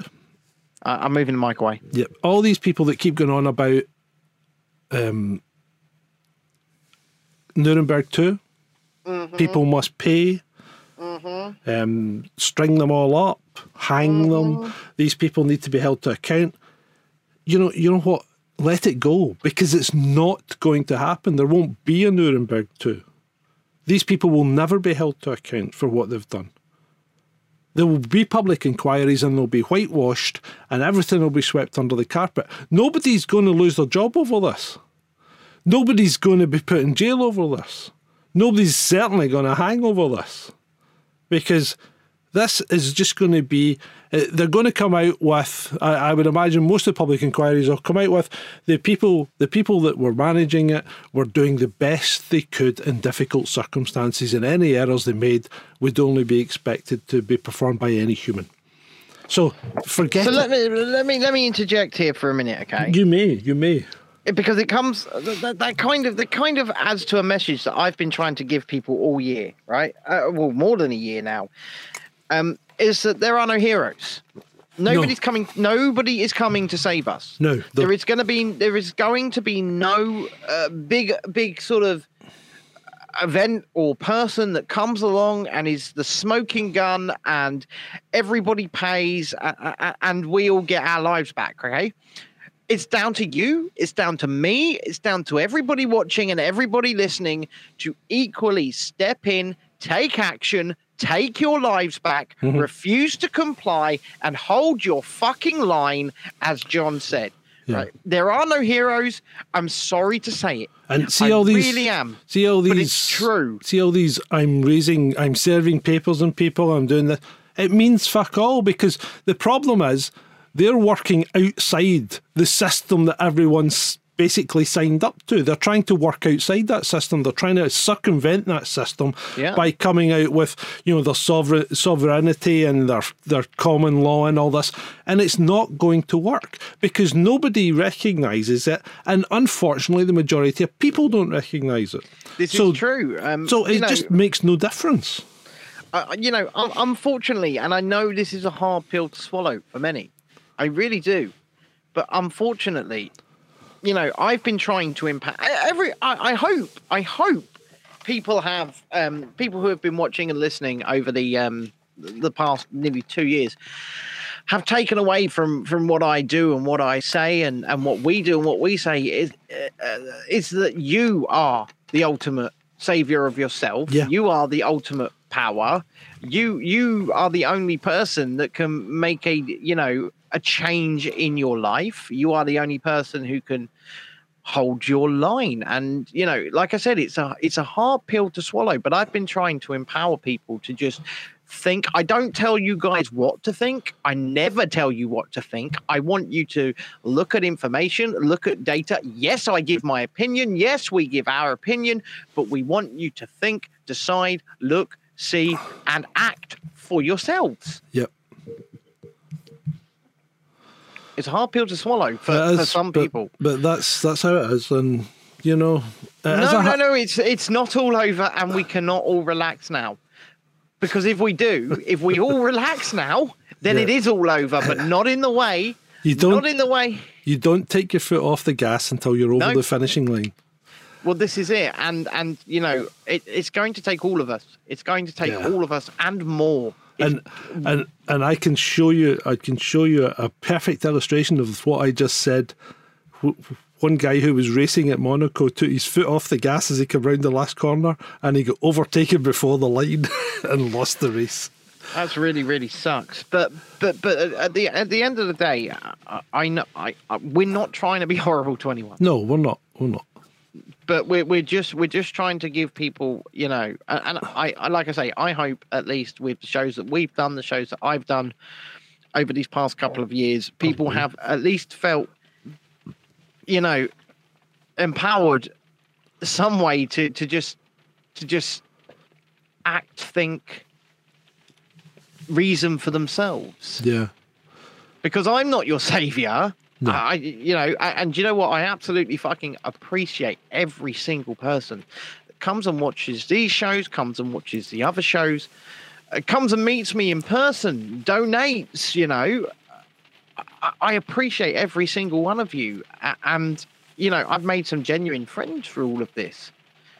A: I, I'm moving the mic away.
B: Yep. All these people that keep going on about um, Nuremberg 2, people must pay, um, string them all up, hang them. These people need to be held to account. You know, you know what? Let it go because it's not going to happen. There won't be a Nuremberg 2. These people will never be held to account for what they've done. There will be public inquiries and they'll be whitewashed and everything will be swept under the carpet. Nobody's going to lose their job over this. Nobody's going to be put in jail over this. Nobody's certainly going to hang over this. Because this is just going to be, they're going to come out with, I, I would imagine most of the public inquiries will come out with the people, the people that were managing it were doing the best they could in difficult circumstances, and any errors they made would only be expected to be performed by any human. So forget
A: So let me let me let me interject here for a minute, okay?
B: You may, you may.
A: Because it comes that, that kind of that kind of adds to a message that I've been trying to give people all year, right? Uh, well, more than a year now. Um, is that there are no heroes. Nobody's coming. Nobody is coming to save us.
B: No, the-
A: there is going to be. There is going to be no uh, big, big sort of event or person that comes along and is the smoking gun, and everybody pays, uh, uh, and we all get our lives back. Okay it's down to you it's down to me it's down to everybody watching and everybody listening to equally step in take action take your lives back
B: Mm-hmm.
A: refuse to comply and hold your fucking line as john said
B: Yeah.
A: right there are no heroes i'm sorry to say it
B: And see
A: I
B: all these.
A: I really am
B: See all these.
A: but it's true
B: See all these. I'm raising. I'm serving papers and people. I'm doing that. It means fuck all because the problem is they're working outside the system that everyone's basically signed up to. They're trying to work outside that system. They're trying to circumvent that system
A: Yeah.
B: by coming out with you know their sovereign sovereignty and their their common law and all this. And it's not going to work because nobody recognises it, and unfortunately, the majority of people don't recognise it.
A: this
B: So-
A: is true um,
B: So it
A: know,
B: just makes no difference.
A: uh, you know, un- unfortunately, and I know this is a hard pill to swallow for many, I really do, but unfortunately, you know, I've been trying to impact every. I, I hope, I hope people have um, people who have been watching and listening over the um, the past nearly two years have taken away from from what I do and what I say and and what we do and what we say is uh, is that you are the ultimate savior of yourself.
B: Yeah.
A: You are the ultimate power. You you are the only person that can make a you know a change in your life. You are the only person who can hold your line. And you know like i said it's a it's a hard pill to swallow but i've been trying to empower people to just think. I don't tell you guys what to think. I never tell you what to think. I want you to look at information look at data. Yes i give my opinion. Yes we give our opinion but we want you to think decide look see and act for yourselves.
B: Yep.
A: It's a hard pill to swallow for,
B: It
A: for some
B: but-
A: people
B: But that's that's how it is, and you know, is
A: no, no,
B: ha-
A: no. It's it's not all over, and we cannot all relax now. Because if we do, if we all relax now, then
B: Yeah.
A: it is all over. But not in the way.
B: You don't
A: Not in the way.
B: you don't take your foot off the gas until you're over
A: No.
B: the finishing line.
A: Well, this is it, and and you know, it, it's going to take all of us. It's going to take
B: Yeah.
A: all of us and more.
B: And and and I can show you I can show you a, perfect illustration of what I just said. One guy who was racing at Monaco took his foot off the gas as he came round the last corner, and he got overtaken before the line and lost the race.
A: That's really really sucks. But but but at the at the end of the day, I, I know I, I we're not trying to be horrible to anyone.
B: No, we're not. We're not.
A: But we're we're just we're just trying to give people, you know, and, and I, I like I say, I hope at least with the shows that we've done, the shows that I've done over these past couple of years, people have at least felt, you know, empowered some way to to just to just act, think, reason for themselves.
B: Yeah.
A: Because I'm not your savior.
B: No.
A: I, you know, and you know what? I absolutely fucking appreciate every single person that comes and watches these shows, comes and watches the other shows, uh, comes and meets me in person, donates. You know, I, I appreciate every single one of you, and you know, I've made some genuine friends through all of this,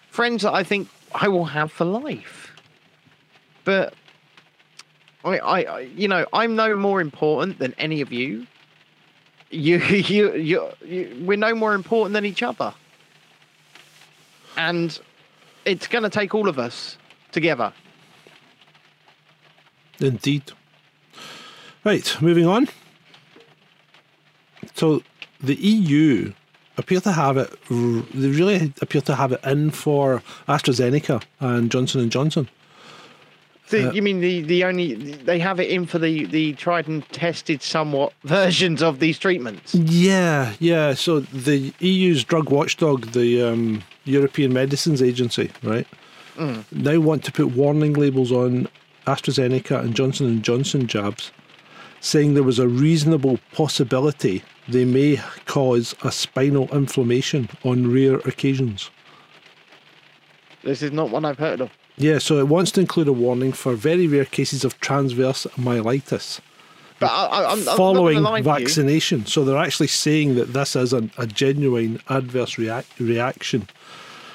A: friends that I think I will have for life. But I, I- you know, I'm no more important than any of you. You, you, you, you we're no more important than each other. And it's going to take all of us together.
B: Indeed. Right, moving on. So the EU appear to have it. They really appear to have it in for AstraZeneca and Johnson and Johnson.
A: So
B: Uh,
A: you mean the, the only they have it in for the, the tried and tested somewhat versions of these treatments?
B: Yeah, yeah. So the EU's drug watchdog, the um, European Medicines Agency, right, now want to put warning labels on AstraZeneca and Johnson and Johnson jabs, saying there was a reasonable possibility they may cause a spinal inflammation on rare occasions.
A: This is not one I've heard of.
B: Yeah, so it wants to include a warning for very rare cases of transverse myelitis
A: But I, I'm
B: following
A: not gonna lie to you.
B: vaccination. So they're actually saying that this is an, a genuine adverse reac- reaction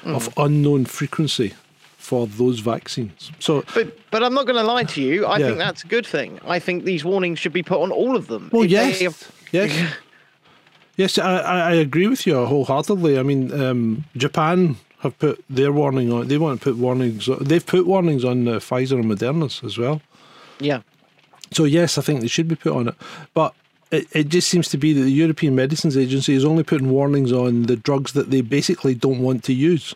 B: of
A: Hmm.
B: unknown frequency for those vaccines. So,
A: But but I'm not going to lie to you. I
B: Yeah.
A: think that's a good thing. I think these warnings should be put on all of them.
B: well, yes,
A: have-
B: yes, yes, I, I I agree with you wholeheartedly. I mean, um, Japan have put their warning on. They want to put warnings. They've put warnings on uh, Pfizer and Moderna's as well.
A: yeah.
B: So yes, I think they should be put on it, but it, it just seems to be that the European Medicines Agency is only putting warnings on the drugs that they basically don't want to use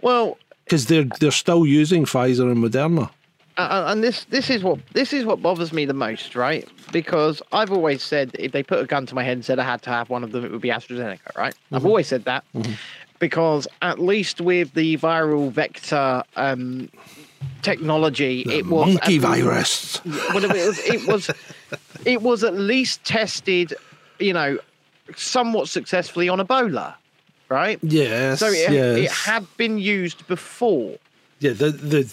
A: Well,
B: because they're they're still using Pfizer and Moderna.
A: uh, and this this is what this is what bothers me the most, right? Because I've always said if they put a gun to my head and said I had to have one of them, it would be AstraZeneca, right?
B: Mm-hmm.
A: I've always said that because at least with the viral vector um, technology, it was
B: Monkey virus.
A: well, it was it was it was at least tested, you know, somewhat successfully on Ebola, right?
B: Yes.
A: So it,
B: yes.
A: it had been used before.
B: yeah. The the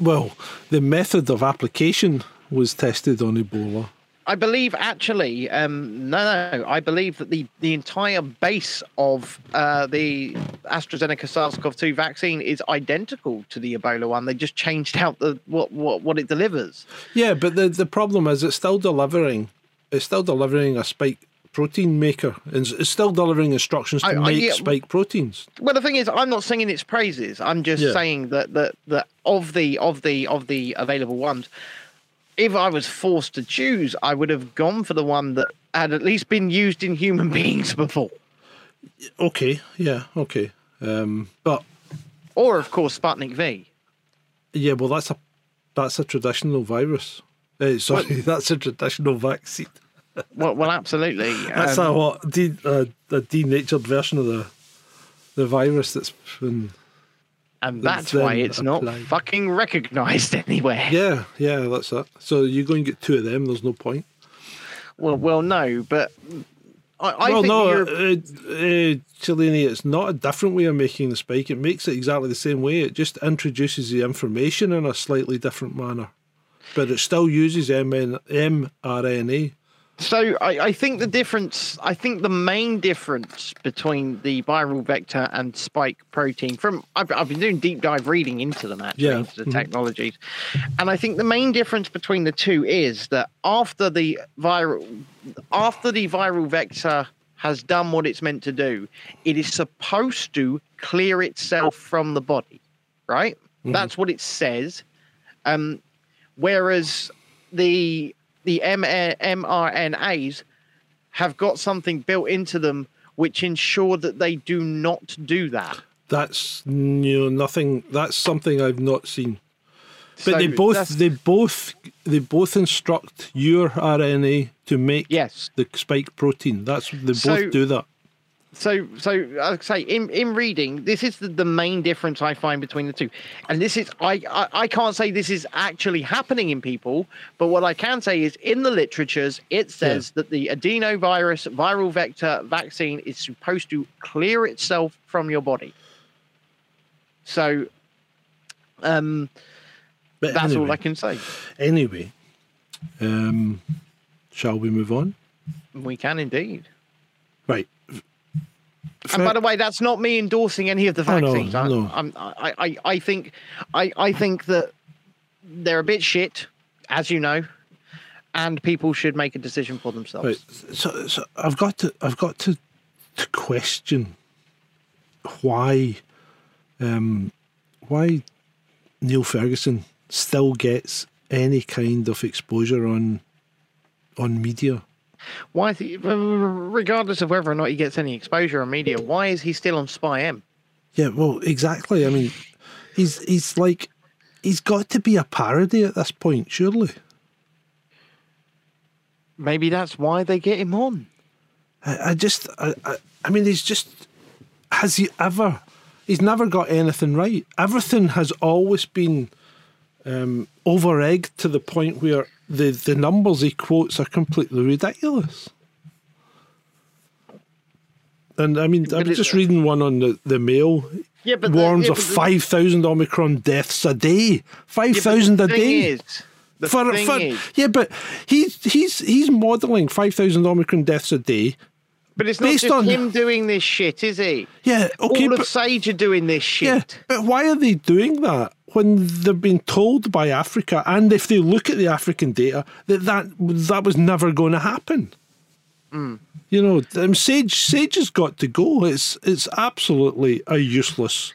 B: well, the method of application was tested on Ebola.
A: I believe actually, um, no, no, I believe that the, the entire base of uh, the AstraZeneca SARS-CoV-2 vaccine is identical to the Ebola one. They just changed out the what what, what it delivers.
B: Yeah, but the the problem is it's still delivering. It's still delivering a spike protein maker. It's, it's still delivering instructions to
A: I- I-
B: make
A: yeah.
B: spike proteins.
A: Well, the thing is, I'm not singing its praises. I'm just
B: Yeah.
A: saying that that that of the of the of the available ones, if I was forced to choose, I would have gone for the one that had at least been used in human beings before,
B: Okay. Yeah. Okay. Um, but
A: or of course Sputnik V.
B: Yeah, well, that's a that's a traditional virus. Uh, sorry, that's a traditional vaccine.
A: Well, well, absolutely.
B: That's
A: Um,
B: a what de, uh, a denatured version of the the virus that's been.
A: And
B: that's
A: why it's not
B: applied.
A: fucking recognised anywhere.
B: Yeah, yeah, that's that. So you go and get two of them. There's no point.
A: Well, well, no, but I, I
B: well,
A: think
B: no, uh, uh, Shalini, it's not a different way of making the spike. It makes it exactly the same way. It just introduces the information in a slightly different manner, but it still uses MN, mRNA.
A: So I, I think the difference, I think the main difference between the viral vector and spike protein, from I've, I've been doing deep dive reading into them actually,
B: Yeah,
A: into the
B: mhm.
A: technologies, and I think the main difference between the two is that after the viral, after the viral vector has done what it's meant to do, it is supposed to clear itself from the body, right? That's what it says. Um, whereas the the M- mRNAs have got something built into them which ensure that they do not do that.
B: That's you know nothing. That's something I've not seen. But
A: So
B: they both they both they both instruct your RNA to make
A: yes.
B: the spike protein. That's they
A: So-
B: both do that.
A: So, so I say in in reading, this is the, the main difference I find between the two, and this is I, I I can't say this is actually happening in people, but what I can say is in the literatures it says that the adenovirus viral vector vaccine is supposed to clear itself from your body. So, um,
B: But
A: that's
B: anyway,
A: all I can say.
B: Anyway, um, shall we move on?
A: We can indeed.
B: Right.
A: And by the way, that's not me endorsing any of the
B: Oh, no,
A: vaccines. I,
B: no.
A: I'm, I, I, I think, I, I think that they're a bit shit, as you know, and people should make a decision for themselves.
B: Right. So, so I've got to I've got to to question why um why Neil Ferguson still gets any kind of exposure on on media.
A: Why, is he, regardless of whether or not he gets any exposure on media, why is he still on SPI-M?
B: Yeah, well, exactly. I mean, he's he's like he's got to be a parody at this point, surely.
A: Maybe that's why they get him on.
B: I, I just, I, I, I mean, he's just, has he ever, he's never got anything right. Everything has always been um, over egged to the point where the, the numbers he quotes are completely ridiculous. And I mean, I'm just reading one on the, the Mail.
A: Yeah, but the-
B: warns
A: yeah,
B: of
A: the-
B: 5,000 Omicron deaths a day.
A: Yeah, but
B: 5,000
A: the
B: a day.
A: Is, the
B: for,
A: thing
B: for-
A: is,
B: yeah, but he's he's he's modelling five thousand Omicron deaths a day.
A: but it's not
B: based
A: just
B: on-
A: him doing this shit, is he?
B: Yeah, okay,
A: All
B: but
A: of Sage are doing this shit.
B: yeah, but why are they doing that when they've been told by Africa, and if they look at the African data, that that that was never going to happen?
A: Hmm.
B: You know, um, Sage Sage has got to go. It's it's absolutely a useless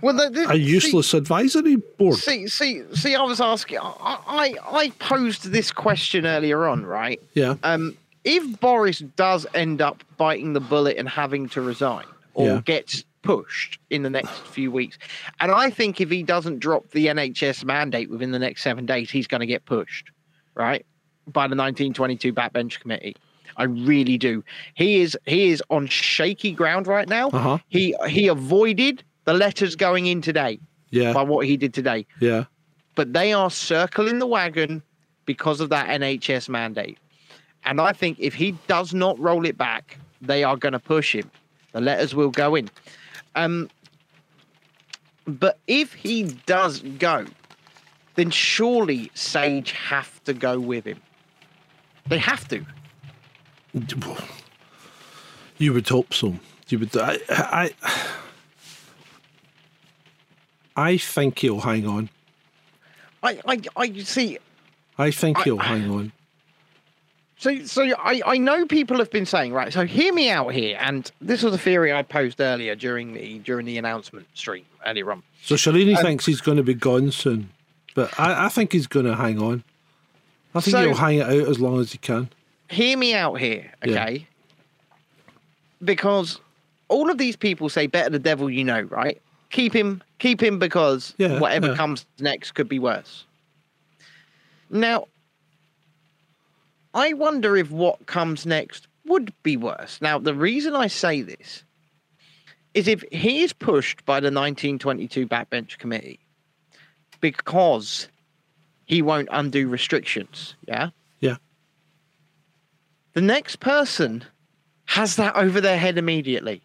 A: Well, the, the,
B: a useless advisory board.
A: See, see, see. I was asking. I, I, I posed this question earlier on, right?
B: Yeah,
A: Um, if Boris does end up biting the bullet and having to resign, or
B: Yeah.
A: gets pushed in the next few weeks, and I think if he doesn't drop the NHS mandate within the next seven days, he's going to get pushed, right, by the 1922 backbench committee. I really do. He is he is on shaky ground right now.
B: Uh-huh.
A: He he avoided the letters going in today
B: yeah,
A: by what he did today
B: yeah.
A: but they are circling the wagon because of that NHS mandate. And I think if he does not roll it back, they are going to push him. The letters will go in. Um, but if he does go, then surely Sage have to go with him. They have to.
B: You would hope so. You would. I. I, I think he'll hang on.
A: I, I, I see.
B: I think
A: I-
B: he'll hang on.
A: So, so I, I know people have been saying right. So hear me out here, and this was a theory I posed earlier during the during the announcement stream earlier on.
B: So Shalini
A: Um,
B: thinks he's going to be gone soon, but I, I think he's going to hang on. I think
A: So-
B: he'll hang it out as long as he can.
A: hear me out here,
B: Yeah.
A: okay? Because all of these people say better the devil you know, right? Keep him, keep him because
B: Yeah,
A: whatever
B: yeah.
A: comes next could be worse. Now, I wonder if what comes next would be worse. Now, the reason I say this is if he is pushed by the 1922 backbench committee because he won't undo restrictions, yeah?
B: Yeah.
A: the next person has that over their head immediately.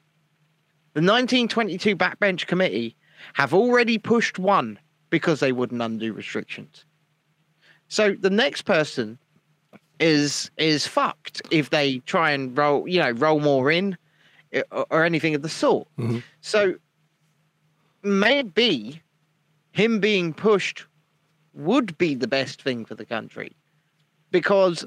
A: The 1922 backbench committee have already pushed one because they wouldn't undo restrictions. So the next person is is fucked if they try and roll, you know, roll more in eh, or, or anything of the sort.
B: Mhm.
A: So maybe him being pushed would be the best thing for the country because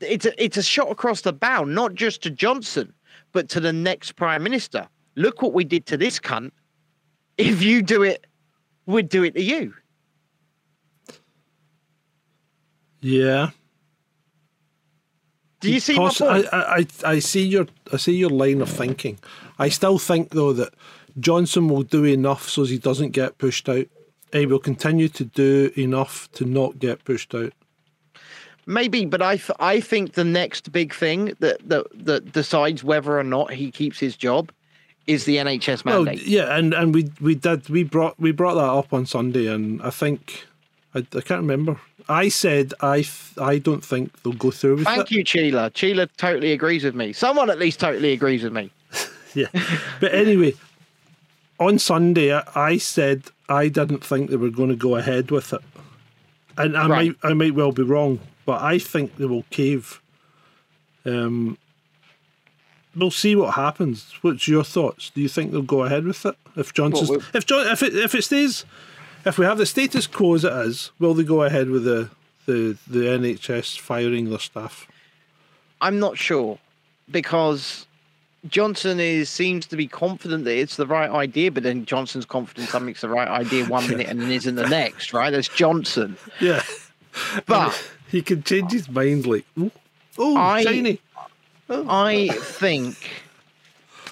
A: it's a, it's a shot across the bow, not just to Johnson, but to the next prime minister. Look what we did to this cunt. If you do it, we'd do it to you.
B: Yeah.
A: Do you see
B: Poss-
A: my point?
B: I, I, I see your I see your line of thinking. I still think though that Johnson will do enough so he doesn't get pushed out. He will continue to do enough to not get pushed out.
A: Maybe, but I, th- I think the next big thing that, that that decides whether or not he keeps his job is the NHS
B: Well,
A: mandate.
B: yeah, and, and we we did we brought we brought that up on Sunday, and I think I, I can't remember. I said I I don't think they'll go through with it.
A: Thank
B: it.
A: you, Sheila. Sheila totally agrees with me. Someone at least totally agrees with me.
B: Yeah, but anyway, on Sunday I, I said I didn't think they were going to go ahead with it, and I
A: Right.
B: might I might well be wrong, but I think they will cave. Um, we'll see what happens. What's your thoughts? Do you think they'll go ahead with it if Johnson's
A: Well,
B: if John if it if it stays if we have the status quo as it is, will they go ahead with the the the NHS firing their staff?
A: I'm not sure because Johnson is seems to be confident that it's the right idea, but then Johnson's confident something's the right idea one minute and then isn't the next, right? That's Johnson.
B: Yeah,
A: But
B: he can change his mind like oh,
A: I-
B: shiny. Oh.
A: I think,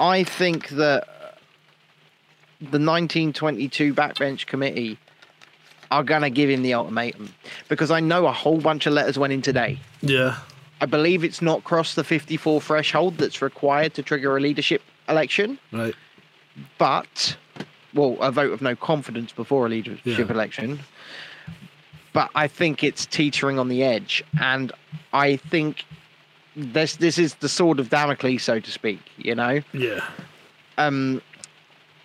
A: I think that the 1922 backbench committee are going to give him the ultimatum because I know a whole bunch of letters went in today.
B: Yeah.
A: I believe it's not crossed the 54 threshold that's required to trigger a leadership election,
B: Right.
A: but well, a vote of no confidence before a leadership
B: Yeah.
A: election. But I think it's teetering on the edge, and I think this this is the sword of Damocles, so to speak. You know,
B: Yeah.
A: um,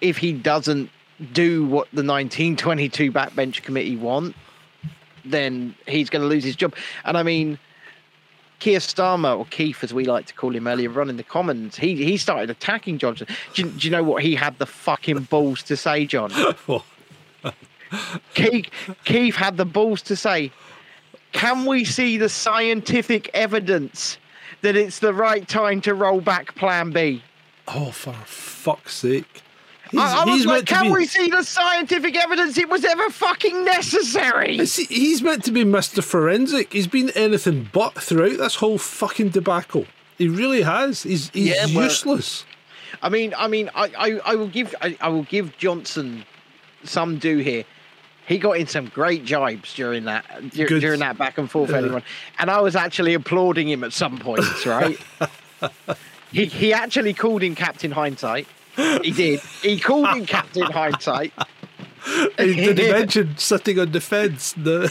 A: if he doesn't do what the 1922 backbench committee want, then he's going to lose his job. And I mean, Keir Starmer, or Keith as we like to call him earlier on in the Commons, he he started attacking Johnson. Do you, do you know what he had the fucking balls to say, John? Keith, Keith had the balls to say, "Can we see the scientific evidence that it's the right time to roll back Plan B?"
B: oh, for fuck's sake. He's,
A: I, I was like, "Can
B: be,
A: we see the scientific evidence it was ever fucking necessary?"
B: Uh, Is he- he's meant to be Mr. Forensic. He's been anything but throughout this whole fucking debacle. He really has. He's, he's
A: Yeah,
B: useless.
A: I mean, I mean, I, I, I will give, I, I will give Johnson some due here. He got in some great jibes during that dur- during that back and forth,
B: Yeah.
A: anyone, and I was actually applauding him at some points, right? he he actually called him Captain Hindsight. He did. He called him Captain Hindsight.
B: He did mention sitting on the fence? The,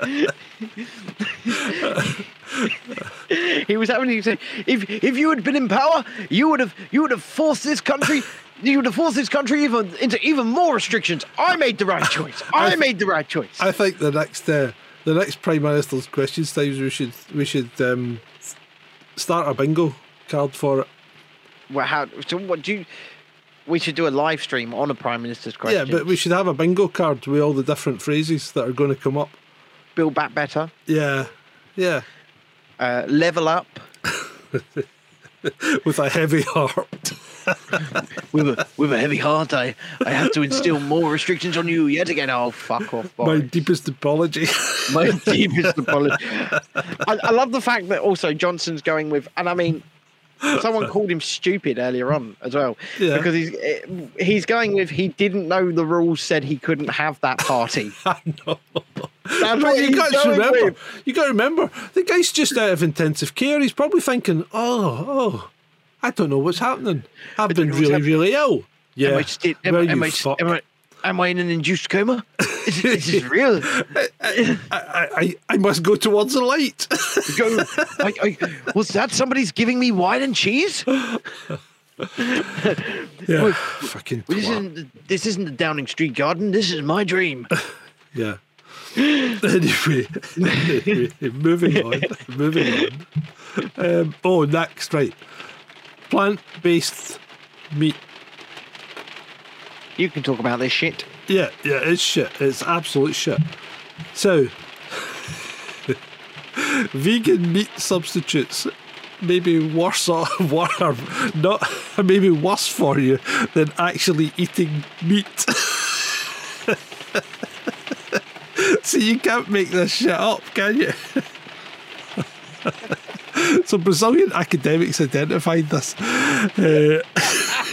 A: He was having to say, if if you had been in power, you would have you would have forced this country. You would have forced this country even into even more restrictions. I made the right choice. I made the right choice.
B: I think the next uh, the next Prime Minister's questions times we should we should um, start a bingo card for it.
A: Well, how? So what do you? We should do a live stream on a prime minister's question.
B: Yeah, but we should have a bingo card with all the different phrases that are going to come up.
A: build back better,
B: Yeah, yeah,
A: uh, level up
B: with a heavy heart.
A: with a with a heavy heart. I I have to instill more restrictions on you yet again. Oh fuck off,
B: My deepest apology.
A: My deepest apology. I, I love the fact that also Johnson's going with, and I mean, someone called him stupid earlier on as well,
B: Yeah.
A: because he's eh, he's going with he didn't know the rules said he couldn't have that party.
B: I know.
A: That's
B: But you got to remember.
A: with.
B: You got to remember. The guy's just out of intensive care. He's probably thinking, "Oh, oh, I don't know what's happening. I've been really,
A: happening.
B: really ill." Yeah.
A: Am I, still, am, am, I, am, I, am I in an induced coma? Is, this is real.
B: I, I, I must go towards the light.
A: Go. I, I, was that somebody's giving me wine and cheese?
B: yeah. Fucking.
A: This isn't, this isn't the Downing Street Garden. This is my dream.
B: Yeah. anyway, anyway, moving on. Moving on. Um, oh, next, right. Plant based meat.
A: You can talk about this shit.
B: Yeah, yeah, it's shit. It's absolute shit. So, vegan meat substitutes may be worse or not, maybe worse for you than actually eating meat. See, you can't make this shit up, can you? So Brazilian academics identified this. Uh,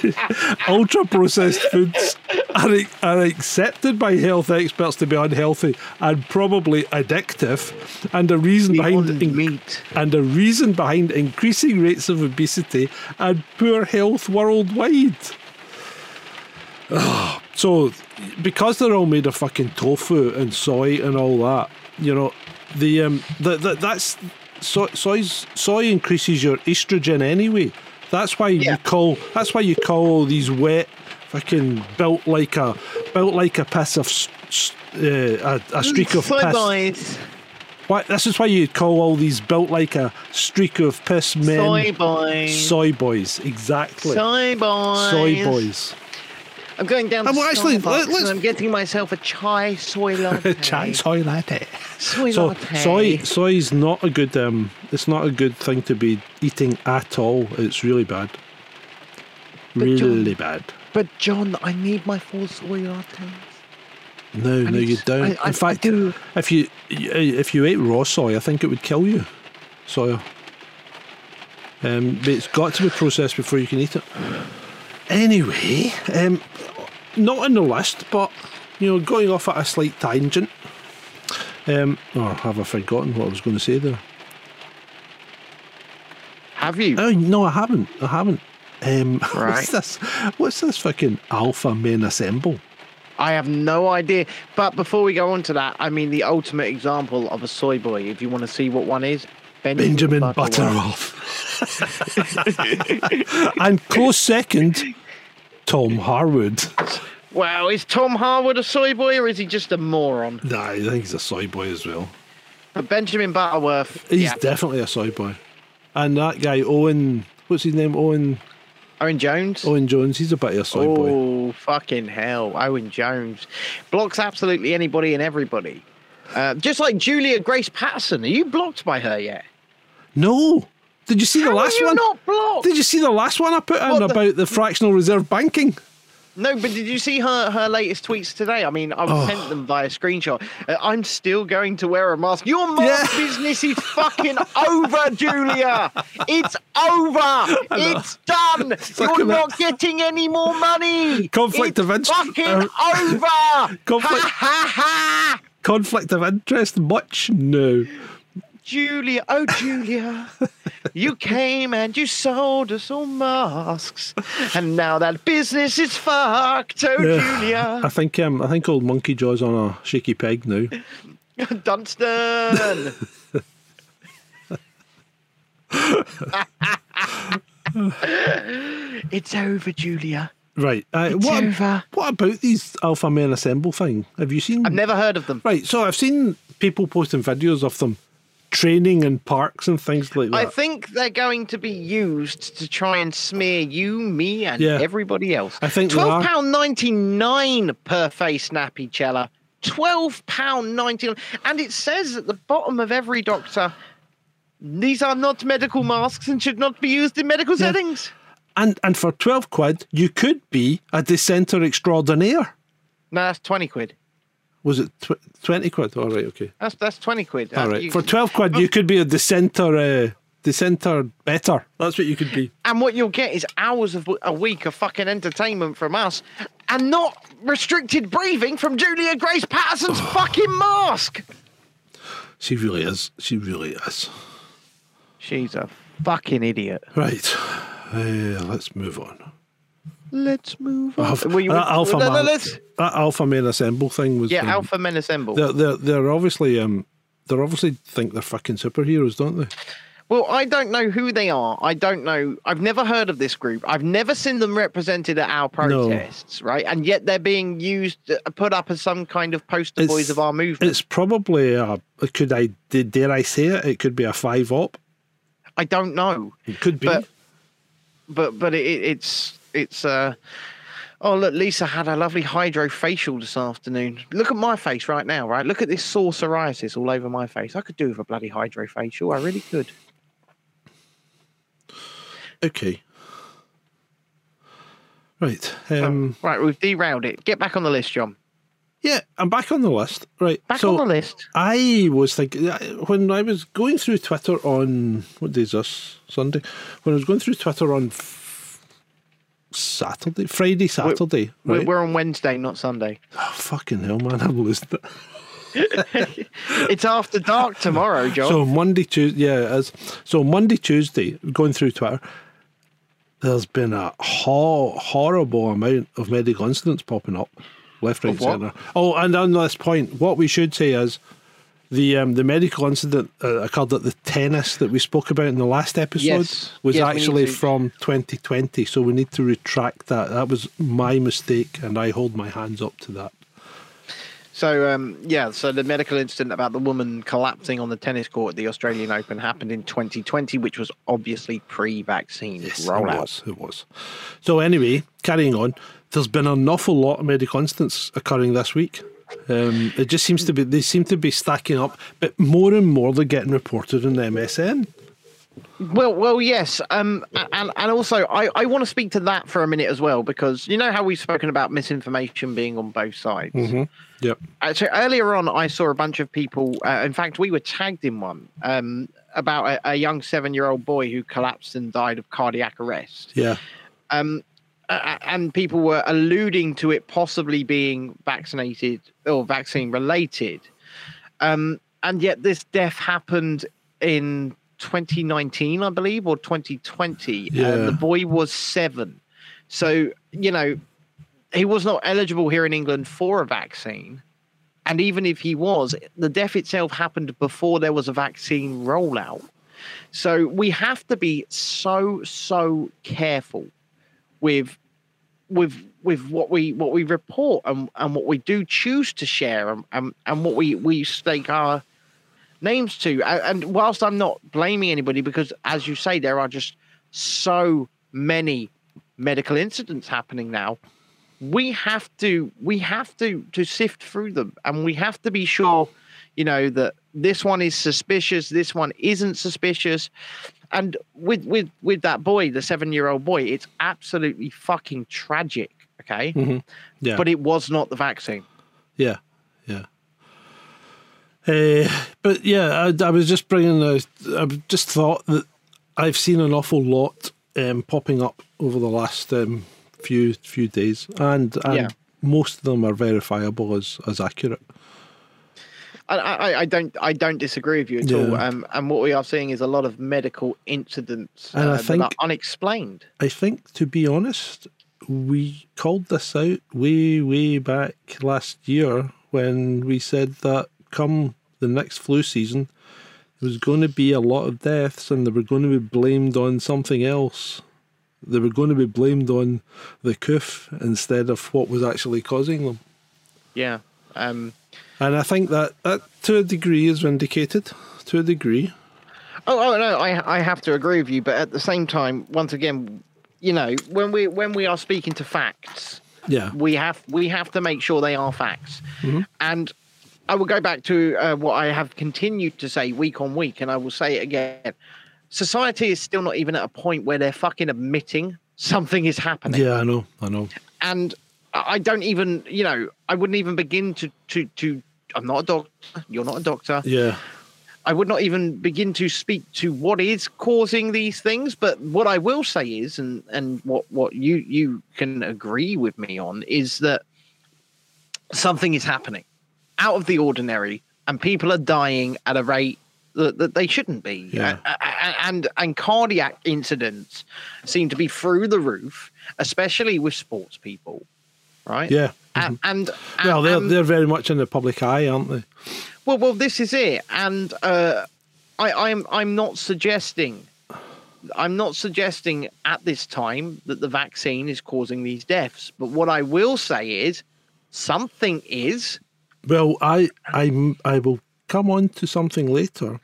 B: ultra processed foods are, are accepted by health experts to be unhealthy and probably addictive, and a reason behind
A: Beyond meat.
B: and a reason behind increasing rates of obesity and poor health worldwide. Ah, so, because they're all made of fucking tofu and soy and all that, you know, the um, the, the, that's soy, soy's, soy increases your estrogen anyway. That's why
A: Yeah.
B: you call that's why you call all these wet fucking built like a built like a piss of uh, a, a streak of
A: Soy
B: piss.
A: boys.
B: Why, this is why you call all these built like a streak of piss men.
A: Soy boys.
B: Soy boys, exactly.
A: Soy boys.
B: Soy boys.
A: I'm going down to
B: Um, well, actually,
A: Starbucks
B: let's-
A: and I'm getting myself a chai soy latte.
B: Chai soy latte.
A: Soy
B: So
A: latte.
B: soy soy's not a good um it's not a good thing to be eating at all. It's really bad.
A: But John-
B: Really bad.
A: But John, I need my four soy lattes.
B: No, no, you don't.
A: I- I-
B: In fact, if you if you ate raw soy, I think it would kill you. Soya. Um, but it's got to be processed before you can eat it. Anyway, um, not on the list, but you know, going off at a slight tangent. Um, or have I forgotten what I was going to say there?
A: Have you?
B: Oh no, I haven't. I haven't. Um,
A: Right.
B: What's this? What's this fucking Alpha Men Assemble?
A: I have no idea. But before we go on to that, I mean, the ultimate example of a soy boy, if you want to see what one is,
B: Benjamin
A: Butterworth.
B: Butterworth. and close second, Tom Harwood.
A: Wow, is Tom Harwood a soy boy or is he just a moron?
B: Nah, I think he's a soy boy as well.
A: But Benjamin Butterworth,
B: He's
A: yeah,
B: definitely a soy boy. And that guy, Owen, what's his name? Owen
A: Owen Jones.
B: Owen Jones. He's a bit of a soy boy.
A: Oh, fucking hell. Owen Jones. Blocks absolutely anybody and everybody. Uh, just like Julia Grace Patterson. Are you blocked by her yet?
B: No. Did you see the last one?
A: not blocked?
B: Did you see the last one I put in
A: the-
B: about the fractional reserve banking?
A: No, but did you see her her latest tweets today? I mean, I've
B: Oh.
A: sent them via screenshot. Uh, I'm still going to wear a mask. Your mask
B: Yeah.
A: business is fucking over, Julia. It's over. It's done.
B: Fucking
A: You're not getting any more money.
B: Conflict
A: it's
B: of interest-
A: Fucking
B: uh,
A: over.
B: conflict-
A: Ha ha ha.
B: Conflict of interest? Much? No.
A: Julia, oh Julia, you came and you sold us all masks, and now that business is fucked. Oh
B: I
A: Julia,
B: think um, I think old Monkey Jaw's on a shaky peg now.
A: Dunstan. it's over, Julia.
B: Right. Uh,
A: It's
B: what,
A: over.
B: what about these Alpha Men Assemble thing? Have you seen?
A: I've never heard of them.
B: Right. So I've seen people posting videos of them training in parks and things like that.
A: I think they're going to be used to try and smear you, me, and
B: Yeah.
A: everybody else.
B: I think
A: twelve pound ninety nine per face nappy Cella. Twelve pound ninety nine, and it says at the bottom of every doctor, these are not medical masks and should not be used in medical
B: Yeah.
A: settings.
B: and and for twelve quid, you could be a dissenter extraordinaire.
A: No, that's twenty quid.
B: Was it tw- twenty quid? All right. Okay.
A: That's that's twenty quid.
B: All
A: Uh, you-
B: For twelve quid, you could be a dissenter. Uh, dissenter better. That's what you could be.
A: and what you'll get is hours of a week of fucking entertainment from us, and not restricted breathing from Julia Grace Patterson's fucking mask.
B: She really is. She really is.
A: She's a fucking idiot.
B: Right. Uh, let's move on.
A: Let's move on.
B: Alpha,
A: Well, you-
B: that Alpha
A: no, no,
B: Man,
A: let's-
B: that Alpha Men Assemble thing was.
A: yeah,
B: um,
A: Alpha Men Assemble.
B: They're, they're they're obviously um they're obviously think they're fucking superheroes, don't they?
A: Well, I don't know who they are. I don't know. I've never heard of this group. I've never seen them represented at our
B: No.
A: protests, right? And yet they're being used, uh, put up as some kind of poster
B: It's-
A: boys of our movement.
B: It's probably a could I dare I say it? It could be a five op.
A: I don't know.
B: It could be.
A: But but but it, it's it's uh oh look lisa had a lovely hydro facial this afternoon look at my face right now right look at this sore psoriasis all over my face i could do with a bloody hydro facial i really could
B: okay. Right. Um,
A: right we've derailed it get back on the list john
B: Yeah, I'm back on the list. Right.
A: Back
B: so
A: on the list.
B: I was thinking when I was going through Twitter on what day is this? Sunday. When I was going through Twitter on Saturday, Friday, Saturday.
A: We're,
B: right?
A: we're on Wednesday, not Sunday.
B: oh, fucking hell, man! I've losing it.
A: It's after dark tomorrow, John.
B: So Monday, Tuesday, yeah, as so Monday, Tuesday, going through Twitter, there's been a ho- horrible amount of medical incidents popping up, left, right, centre. Oh, and on this point, what we should say is the um, the medical incident uh, occurred at the tennis that we spoke about in the last episode
A: Yes.
B: was
A: Yes,
B: actually
A: to-
B: from 2020. So we need to retract that. That was my mistake, and I hold my hands up to that.
A: So um, yeah, so the medical incident about the woman collapsing on the tennis court at the Australian Open happened in 2020, which was obviously pre-vaccine
B: It
A: rollout.
B: was. It was. So anyway, carrying on, there's been an awful lot of medical incidents occurring this week. Um, it just seems to be they seem to be stacking up, but more and more they're getting reported on the MSN.
A: Well, well, yes, um, and and also I, I want to speak to that for a minute as well because you know how we've spoken about misinformation being on both sides.
B: Yep.
A: Uh, so earlier on, I saw a bunch of people. Uh, in fact, we were tagged in one um, about a, a young seven-year-old boy who collapsed and died of cardiac arrest.
B: Yeah.
A: um, a- and people were alluding to it possibly being vaccinated or vaccine related. Um, and yet this death happened in 2019, I believe, or 2020.
B: Yeah.
A: And the boy was seven. So, you know, he was not eligible here in England for a vaccine. And even if he was, the death itself happened before there was a vaccine rollout. So we have to be so, so careful with with with what we what we report and, and what we do choose to share and, and, and what we, we stake our names to. And whilst I'm not blaming anybody, because as you say, there are just so many medical incidents happening now, we have to we have to to sift through them and we have to be sure, you know, that this one is suspicious, this one isn't suspicious. And with with with that boy, the seven year old boy, it's absolutely fucking tragic. Okay.
B: Yeah.
A: But it was not the vaccine.
B: Yeah, yeah. Uh, but yeah, I, I was just bringing. A, I just thought that I've seen an awful lot um, popping up over the last um, few few days, and, and
A: Yeah.
B: most of them are verifiable as as accurate.
A: I, I, I don't I don't disagree with you at all. Um, and what we are seeing is a lot of medical incidents
B: And I
A: uh, that are
B: think-
A: unexplained.
B: I think, to be honest, we called this out way, way back last year when we said that come the next flu season, there was going to be a lot of deaths and they were going to be blamed on something else. They were going to be blamed on the coof instead of what was actually causing them.
A: Yeah. Um,
B: And I think that, that to a degree is vindicated, to a degree.
A: Oh, oh no, I I have to agree with you, but at the same time, once again, you know, when we when we are speaking to facts,
B: Yeah.
A: we have we have to make sure they are facts.
B: Mm-hmm.
A: And I will go back to uh, what I have continued to say week on week, and I will say it again. Society is still not even at a point where they're fucking admitting something is happening
B: Yeah, I know, I know.
A: and I I don't even, you know, I wouldn't even begin to to to. I'm not a doctor. You're not a doctor.
B: Yeah.
A: I would not even begin to speak to what is causing these things. But what I will say is, and and what what you you can agree with me on is that something is happening out of the ordinary, and people are dying at a rate that, that they shouldn't be.
B: Yeah.
A: A- a- and and cardiac incidents seem to be through the roof, especially with sports people, right?
B: Yeah.
A: A- And,
B: Well, they're,
A: and-
B: they're very much in the public eye, aren't they?
A: well, well, this is it, and uh, I, I'm I'm not suggesting, I'm not suggesting at this time that the vaccine is causing these deaths. But what I will say is, something is
B: Well, I I I will come on to something later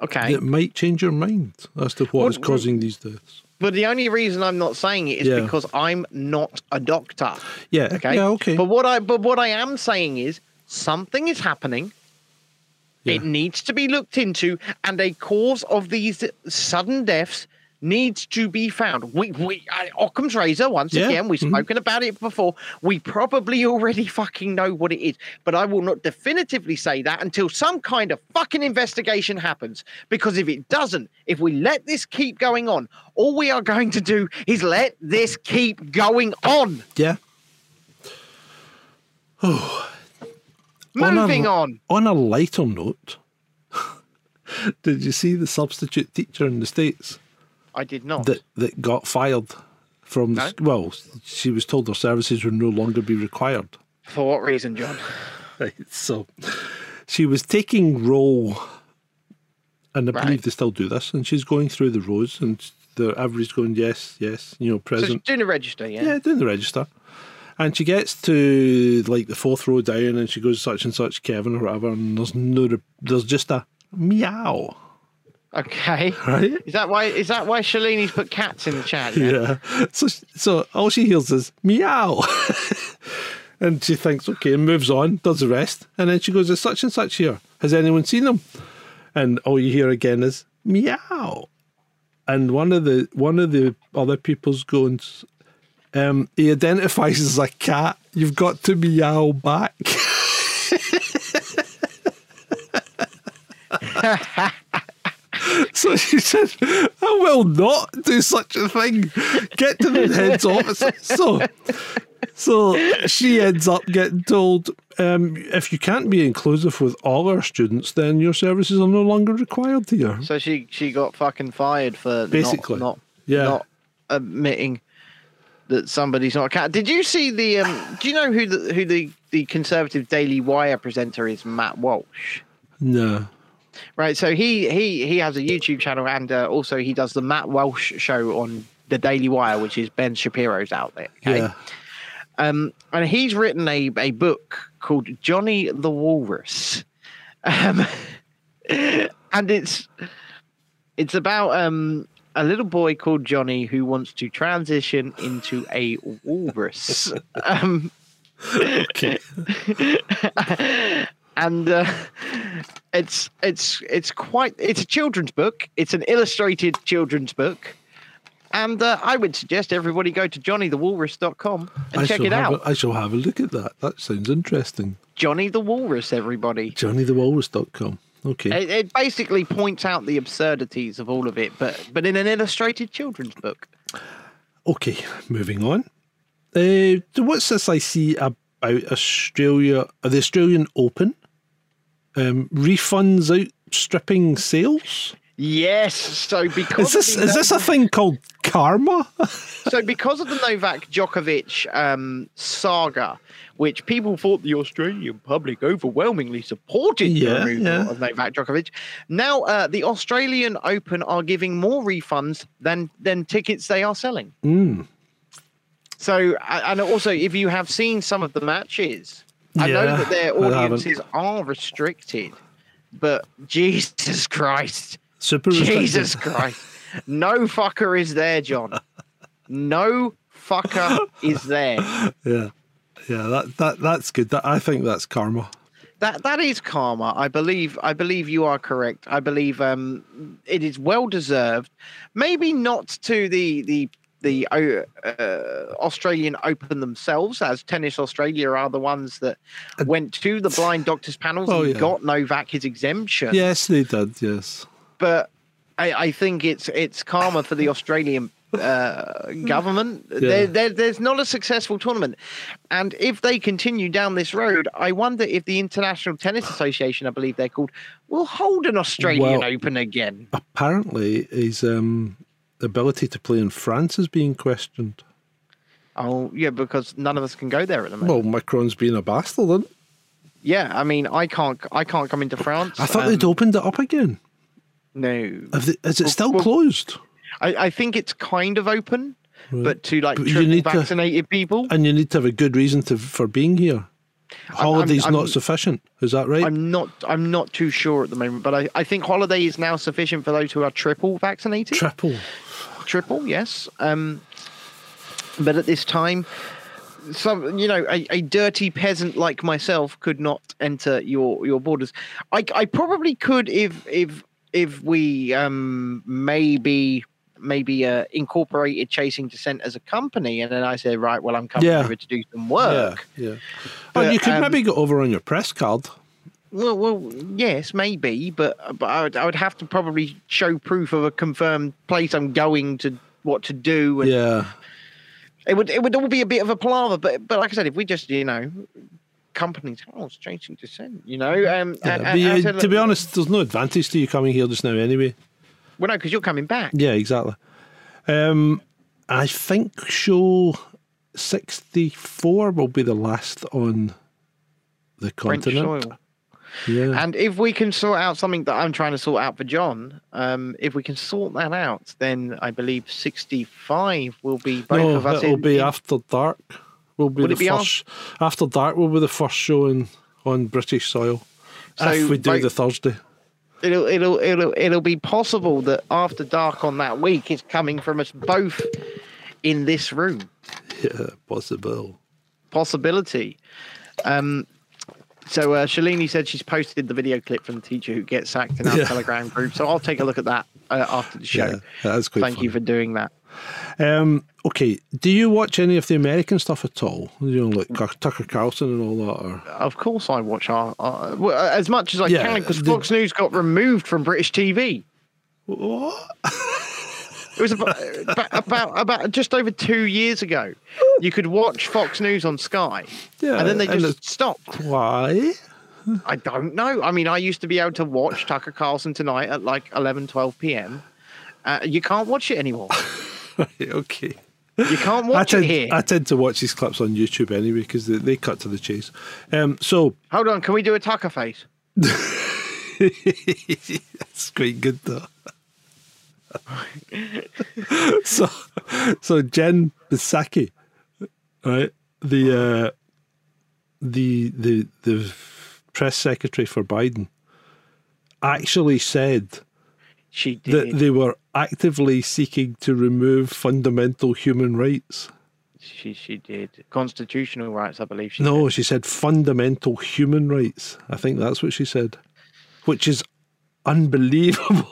A: okay.
B: that might change your mind as to what is
A: What-
B: causing these deaths.
A: But the only reason I'm not saying it is
B: Yeah.
A: because I'm not a doctor.
B: Yeah.
A: Okay.
B: Yeah. Okay.
A: But what I but what I am saying is something is happening. It needs to be looked into, and a cause of these sudden deaths needs to be found. We, we, uh, Occam's razor. Once
B: Yeah,
A: again, we've
B: mhm.
A: spoken about it before. We probably already fucking know what it is, but I will not definitively say that until some kind of fucking investigation happens. Because if it doesn't, if we let this keep going on, all we are going to do is let this keep going on.
B: Yeah. On a-
A: Moving on.
B: On a lighter note, did you see the substitute teacher in the States
A: I did not.
B: that, that got fired from the,
A: No.
B: well, she was told her services would no longer be required.
A: For what reason, John?
B: Right. So she was taking roll, and I
A: Right.
B: believe they still do this, and she's going through the rows, and the everybody's going, yes, yes, you know,
A: So she's
B: present.
A: doing the register, yeah.
B: yeah, doing the register. And she gets to like the fourth row down, and she goes such and such Kevin or whatever, and there's no, there's just a meow,
A: Okay.
B: right?
A: Is that why? Is that why Shalini's put cats in the chat? Yeah.
B: Yeah. So, so all she hears is meow. and she thinks, okay, and moves on, does the rest. And then she goes, Is such and such here? Has anyone seen them? And all you hear again is meow. And one of the one of the other people's going, um, he identifies as a cat. You've got to meow back. So she said, I will not do such a thing. Get to the head's office. So, so she ends up getting told, um, if you can't be inclusive with all our students, then your services are no longer required here.
A: So she she got fucking fired for
B: Basically.
A: not not,
B: Yeah.
A: not admitting that somebody's not a cat. Did you see the? Um, do you know who the who the the conservative Daily Wire presenter is? Matt Walsh.
B: No.
A: Right. So he he he has a YouTube channel and uh, also he does the Matt Walsh show on the Daily Wire, which is Ben Shapiro's outlet. Okay?
B: Yeah.
A: Um, and he's written a, a book called Johnny the Walrus. Um, and it's it's about um, a little boy called Johnny who wants to transition into a walrus. um,
B: Okay.
A: and uh, it's it's it's quite it's a children's book. It's an illustrated children's book. And uh, I would suggest everybody go to johnnythewalrus.com and
B: I
A: check it out.
B: A, I shall have a look at that. That sounds interesting.
A: Johnny the Walrus, everybody.
B: JohnnyTheWalrus.com. Okay.
A: It, it basically points out the absurdities of all of it, but but in an illustrated children's book.
B: Okay, moving on. Uh, what's this I see about Australia, the Australian Open? Um, refunds outstripping sales?
A: Yes. So because
B: Is this is this a thing called karma?
A: so because of the Novak Djokovic um, saga, which people thought the Australian public overwhelmingly supported
B: Yeah,
A: the removal
B: yeah.
A: of Novak Djokovic, now uh, the Australian Open are giving more refunds than than tickets they are selling.
B: Mm.
A: So and also, if you have seen some of the matches, I know that their audiences are restricted, but Jesus Christ.
B: Super.
A: Jesus Christ. No fucker is there, John. No fucker is there.
B: Yeah, yeah. That that that's good. That I think that's karma.
A: That that is karma. I believe I believe you are correct. I believe um it is well deserved. Maybe not to the the the uh, uh, Australian Open themselves, as Tennis Australia are the ones that went to the blind doctors panels
B: Oh,
A: and
B: yeah.
A: got Novak his exemption.
B: Yes, they did. Yes.
A: but I, I think it's it's karma for the Australian uh, government. There, there, there's not a successful tournament, and if they continue down this road, I wonder if the International Tennis Association, I believe they're called, will hold an Australian
B: Well-
A: Open again.
B: Apparently, his um, ability to play in France is being questioned.
A: Oh yeah, because none of us can go there at the moment.
B: Well, Macron's being a bastard. Isn't?
A: yeah, I mean, I can't, I can't come into France.
B: I thought
A: um,
B: they'd opened it up again.
A: no.
B: They, is it
A: Well,
B: still
A: well-
B: closed?
A: I, I think it's kind of open, but to like
B: But you need to-
A: vaccinated people.
B: And you need to have a good reason to for being here. Holiday's
A: I'm-
B: not sufficient. Is that right?
A: I'm not. I'm not too sure at the moment, but I, I think holiday is now sufficient for those who are triple vaccinated.
B: Triple.
A: triple, yes. Um, but at this time, some you know, a, a dirty peasant like myself could not enter your your borders. I, I probably could if if if we um maybe maybe uh, incorporated Chasing Descent as a company. And then I said, right, well, I'm coming
B: Yeah.
A: over to do some work.
B: Yeah, yeah.
A: But,
B: you could
A: um,
B: maybe go over on your press card.
A: Well, well, yes, maybe, but but I would, I would have to probably show proof of a confirmed place I'm going to, what to do, and
B: Yeah,
A: it would it would all be a bit of a palaver. But but like I said, if we just you know, companies, oh, it's Chasing Descent, you know, um,
B: yeah.
A: and- and said,
B: to be honest, there's no advantage to you coming here just now anyway.
A: Well, no, because you're coming back.
B: Yeah, exactly. Um, I think show sixty-four will be the last on the continent. Yeah,
A: And if we can sort out something that I'm trying to sort out for John, um, if we can sort that out, then I believe 65 will be both
B: no,
A: of us.
B: it'll
A: in-
B: be
A: in-
B: after dark. Will be
A: Would
B: the
A: be
B: first after dark. Will be the first showing on British soil.
A: So,
B: if we do
A: like-
B: the Thursday.
A: It'll it'll it'll it'll be possible that after dark on that week it's coming from us both in this room.
B: Yeah, possible.
A: possibility. Um so uh, Shalini said she's posted the video clip from the teacher who gets sacked in our
B: Yeah.
A: telegram group so i'll take a look at that uh, after the show.
B: Yeah, that's quite
A: thank you for doing that
B: Um, okay, do you watch any of the American stuff at all? You know, like Tucker Carlson and all that, or
A: of course i watch our, our well, as much as i
B: Yeah,
A: can because fox news got removed from british tv
B: what?
A: It was about, about about just over two years ago. You could watch Fox News on Sky,
B: Yeah,
A: and then they just stopped.
B: Why?
A: I don't know. I mean, I used to be able to watch Tucker Carlson tonight at like 11, 12 p.m. Uh, you can't watch it anymore.
B: Right, okay.
A: You can't
B: I
A: watch
B: tend,
A: it here.
B: I tend to watch these clips on YouTube anyway because they, they cut to the chase. Um, so
A: Hold on, can we do a Tucker face?
B: That's quite good though. so, so Jen Psaki, right? The uh, the the the press secretary for Biden actually said
A: She
B: that they were actively seeking to remove fundamental human rights.
A: She she did. Constitutional rights, I believe. She
B: No,
A: said.
B: she said fundamental human rights. I think that's what she said, which is unbelievable.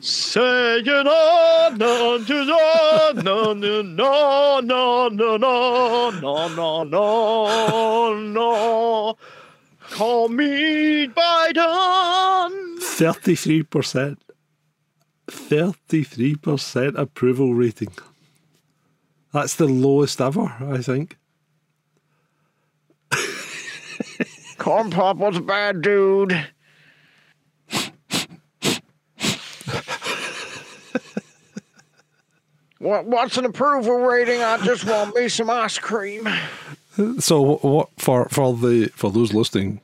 A: Saying on unto no no no no no no no no no no no Call me Biden.
B: Thirty-three percent. Thirty-three percent approval rating. That's the lowest ever, I think.
A: Corn Pop was a bad dude. what, what's an approval rating? I just want me some ice cream.
B: So, what for for the for those listening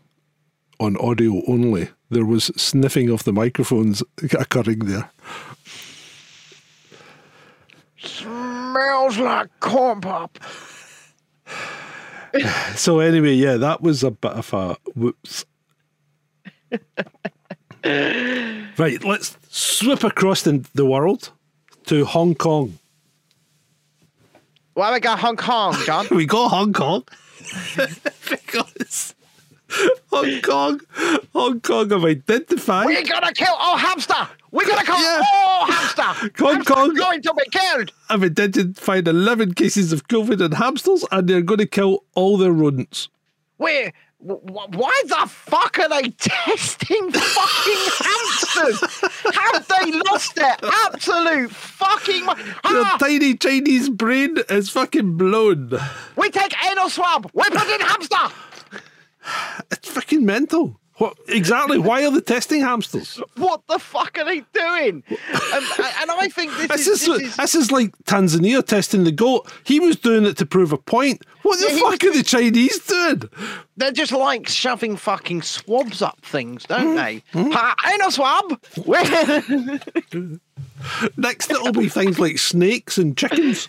B: on audio only, there was sniffing of the microphones occurring there.
A: Smells like corn pop.
B: So anyway, yeah, that was a bit of a whoops. right, let's swoop across the, the world to Hong Kong.
A: Why we got Hong Kong, John?
B: We go Hong Kong because Hong Kong, Hong Kong have identified.
A: We're gonna kill all hamster. We're gonna kill
B: Yeah.
A: all hamster.
B: Hong
A: Hamster
B: Kong-
A: going to be killed.
B: have identified 11 cases of COVID in hamsters and they're going to kill all their rodents.
A: Where? wh- Why the fuck are they testing fucking hamsters? Have they lost their absolute fucking?
B: Their
A: Ah,
B: tiny Chinese brain is fucking blown.
A: we take anal swab. We put in hamster.
B: It's fucking mental. What exactly? Why are they testing hamsters?
A: What the fuck are they doing? And, and I think this,
B: This
A: is,
B: is,
A: this is
B: this is like Tanzania testing the goat. He was doing it to prove a point. What the
A: Yeah,
B: fuck
A: was-
B: are the Chinese doing?
A: They're just like shoving fucking swabs up things, don't
B: Hmm?
A: they? Ha, a swab.
B: Next, it'll be things like snakes and chickens.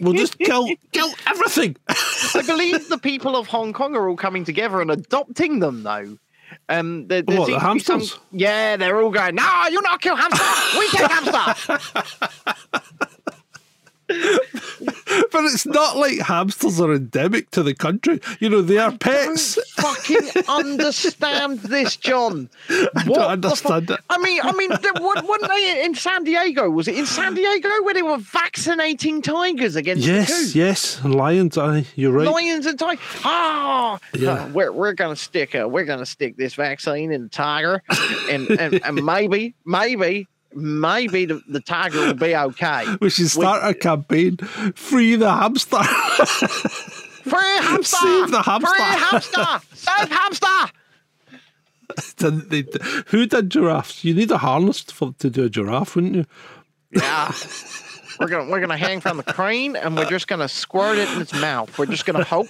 B: We'll just kill kill everything.
A: I believe the people of Hong Kong are all coming together and adopting them, though. Um, there, there
B: What, the
A: be some-
B: hamsters?
A: yeah, they're all going. No, you not kill hamster. We take hamster.
B: But it's not like hamsters are endemic to the country. You know, they are pets.
A: Don't fucking understand this, John. I
B: don't understand it.
A: I mean, I mean, what, weren't they in San Diego? Was it in San Diego where they were vaccinating tigers against
B: Yes, yes. Lions, aye, you're right.
A: Lions and tigers. Ah,
B: Yeah.
A: uh, we're we're gonna stick uh, we're gonna stick this vaccine in the tiger, and and, and maybe maybe maybe the, the tiger will be okay.
B: We should start a campaign. Free the hamster.
A: Free hamster!
B: Save the hamster.
A: Free hamster! Save hamster!
B: They- Who did giraffes? You need a harness for, to do a giraffe, wouldn't you?
A: Yeah. We're gonna we're gonna hang from the crane and we're just gonna squirt it in its mouth. We're just gonna hope.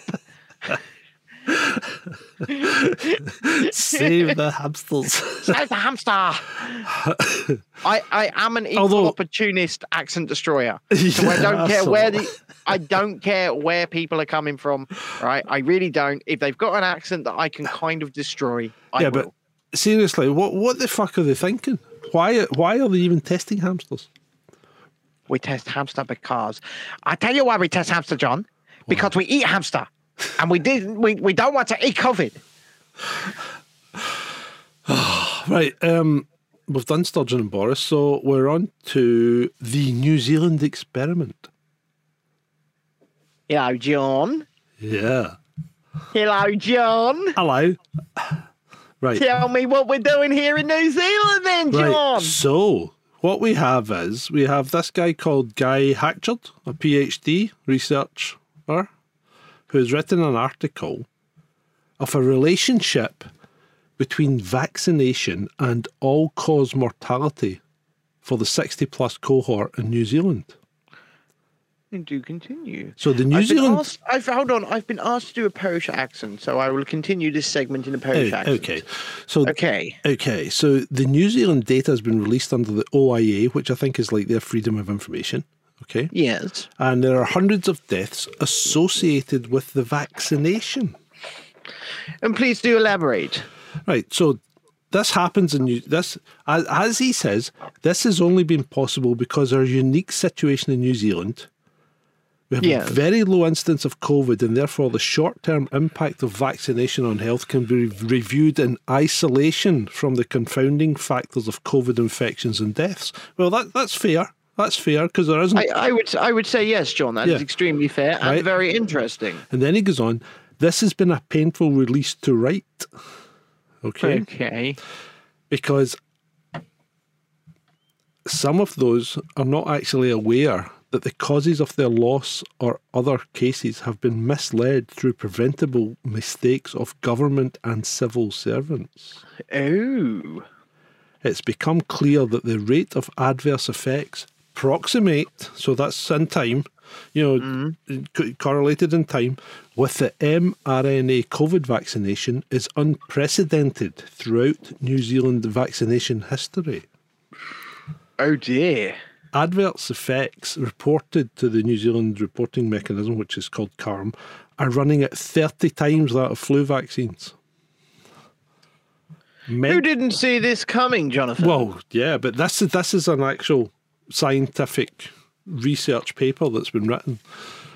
B: Save the hamsters.
A: Save the hamster. I, I am an equal
B: Although-
A: opportunist accent destroyer. So I don't care where the I don't care where people are coming from. Right? I really don't. If they've got an accent that I can kind of destroy, I
B: yeah,
A: will.
B: but seriously, what what the fuck are they thinking? Why why are they even testing hamsters?
A: we test hamster because I tell you why we test hamster, John. Because we eat hamster. And we didn't. we, we don't want to eat COVID.
B: Right, um, we've done Sturgeon and Boris, so we're on to the New Zealand experiment.
A: Hello, John.
B: Yeah.
A: Hello, John.
B: Hello. Right.
A: Tell me what we're doing here in New Zealand then,
B: Right.
A: John.
B: So, what we have is we have this guy called Guy Hatchard, a PhD researcher, who's written an article of a relationship between vaccination and all cause mortality for the 60 plus cohort in New Zealand.
A: And do continue.
B: So, the New
A: I've
B: Zealand.
A: asked, I've, hold on, I've been asked to do a Polish accent, so I will continue this segment in a Polish
B: Oh,
A: accent.
B: okay. So,
A: Okay.
B: Okay, so the New Zealand data has been released under the OIA, which I think is like their freedom of information. Okay.
A: Yes.
B: And there are hundreds of deaths associated with the vaccination.
A: And please do elaborate.
B: Right. So this happens in New this as, as he says, this has only been possible because our unique situation in New Zealand. We have
A: Yes.
B: a very low instance of COVID, and therefore the short term impact of vaccination on health can be reviewed in isolation from the confounding factors of COVID infections and deaths. Well, that, that's fair. That's fair because there isn't.
A: I, I would I would say yes, John. That is
B: Yeah.
A: extremely fair and
B: Right.
A: very interesting.
B: and then he goes on this has been a painful release to write. Okay.
A: Okay.
B: because some of those are not actually aware that the causes of their loss or other cases have been misled through preventable mistakes of government and civil servants.
A: Oh.
B: It's become clear that the rate of adverse effects proximate, so that's in time, you know, mm-hmm. co- correlated in time, with the mRNA COVID vaccination is unprecedented throughout New Zealand vaccination history.
A: Oh dear.
B: Adverse effects reported to the New Zealand reporting mechanism, which is called CARM, are running at 30 times that of flu vaccines. Men-
A: Who didn't see this coming, Jonathan?
B: well, yeah, but this is this is an actual scientific research paper that's been written.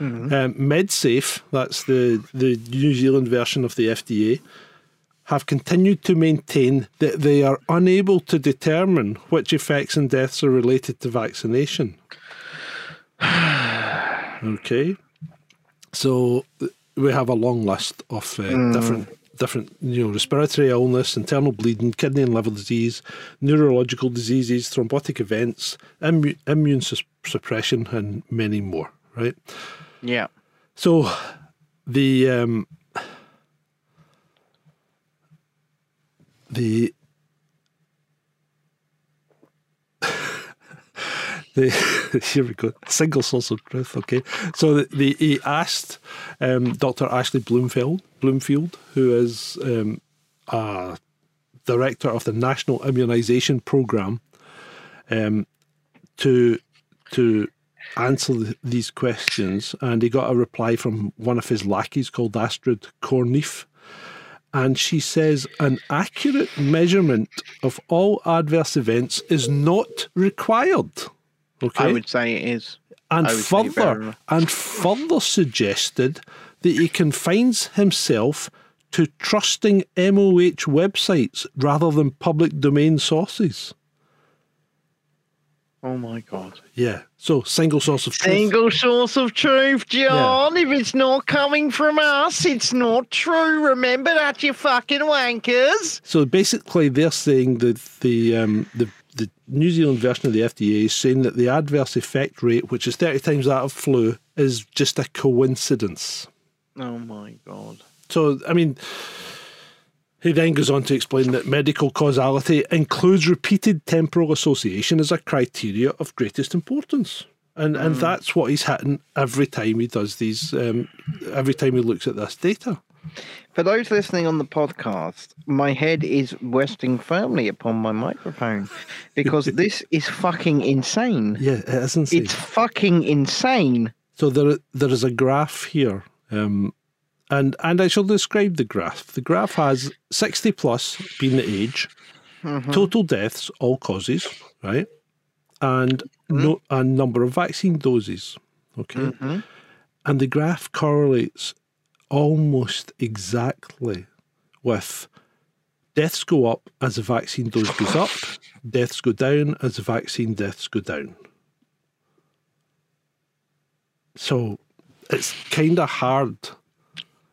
B: Um, MedSafe, that's the the New Zealand version of the FDA, have continued to maintain that they are unable to determine which effects and deaths are related to vaccination. okay, so we have a long list of uh, different different you know respiratory illness, internal bleeding, kidney and liver disease, neurological diseases, thrombotic events, immu- immune sus- suppression, and many more. Right.
A: yeah.
B: So the um, the the here we go single source of truth. Okay, so the, the he asked um, Dr. Ashley Bloomfield Bloomfield, who is um, a director of the National Immunisation Programme, um, to to answer these questions, and he got a reply from one of his lackeys called Astrid Koornneef. And she says an accurate measurement of all adverse events is not required. Okay.
A: I would say it is.
B: and
A: I would say very
B: further and further suggested that he confines himself to trusting MOH websites rather than public domain sources.
A: Oh my god.
B: Yeah. So single source of truth.
A: Single source of truth, John. If it's not coming from us, it's not true. Remember that, you fucking wankers.
B: So basically, they're saying that the um, the the New Zealand version of the FDA is saying that the adverse effect rate, which is thirty times that of flu, is just a coincidence.
A: Oh my god.
B: So, I mean, he then goes on to explain that medical causality includes repeated temporal association as a criteria of greatest importance. And, and that's what he's hitting every time he does these, um, every time he looks at this data.
A: For those listening on the podcast, my head is resting firmly upon my microphone because this is fucking insane.
B: Yeah, it is insane.
A: It's fucking insane.
B: So there, there is a graph here, um, and and I shall describe the graph. The graph has sixty plus being the age, mm-hmm. total deaths, all causes, right, and mm-hmm. no a number of vaccine doses. Okay, mm-hmm. and the graph correlates almost exactly with deaths go up as the vaccine dose goes up, deaths go down as the vaccine deaths go down. So it's kind of hard.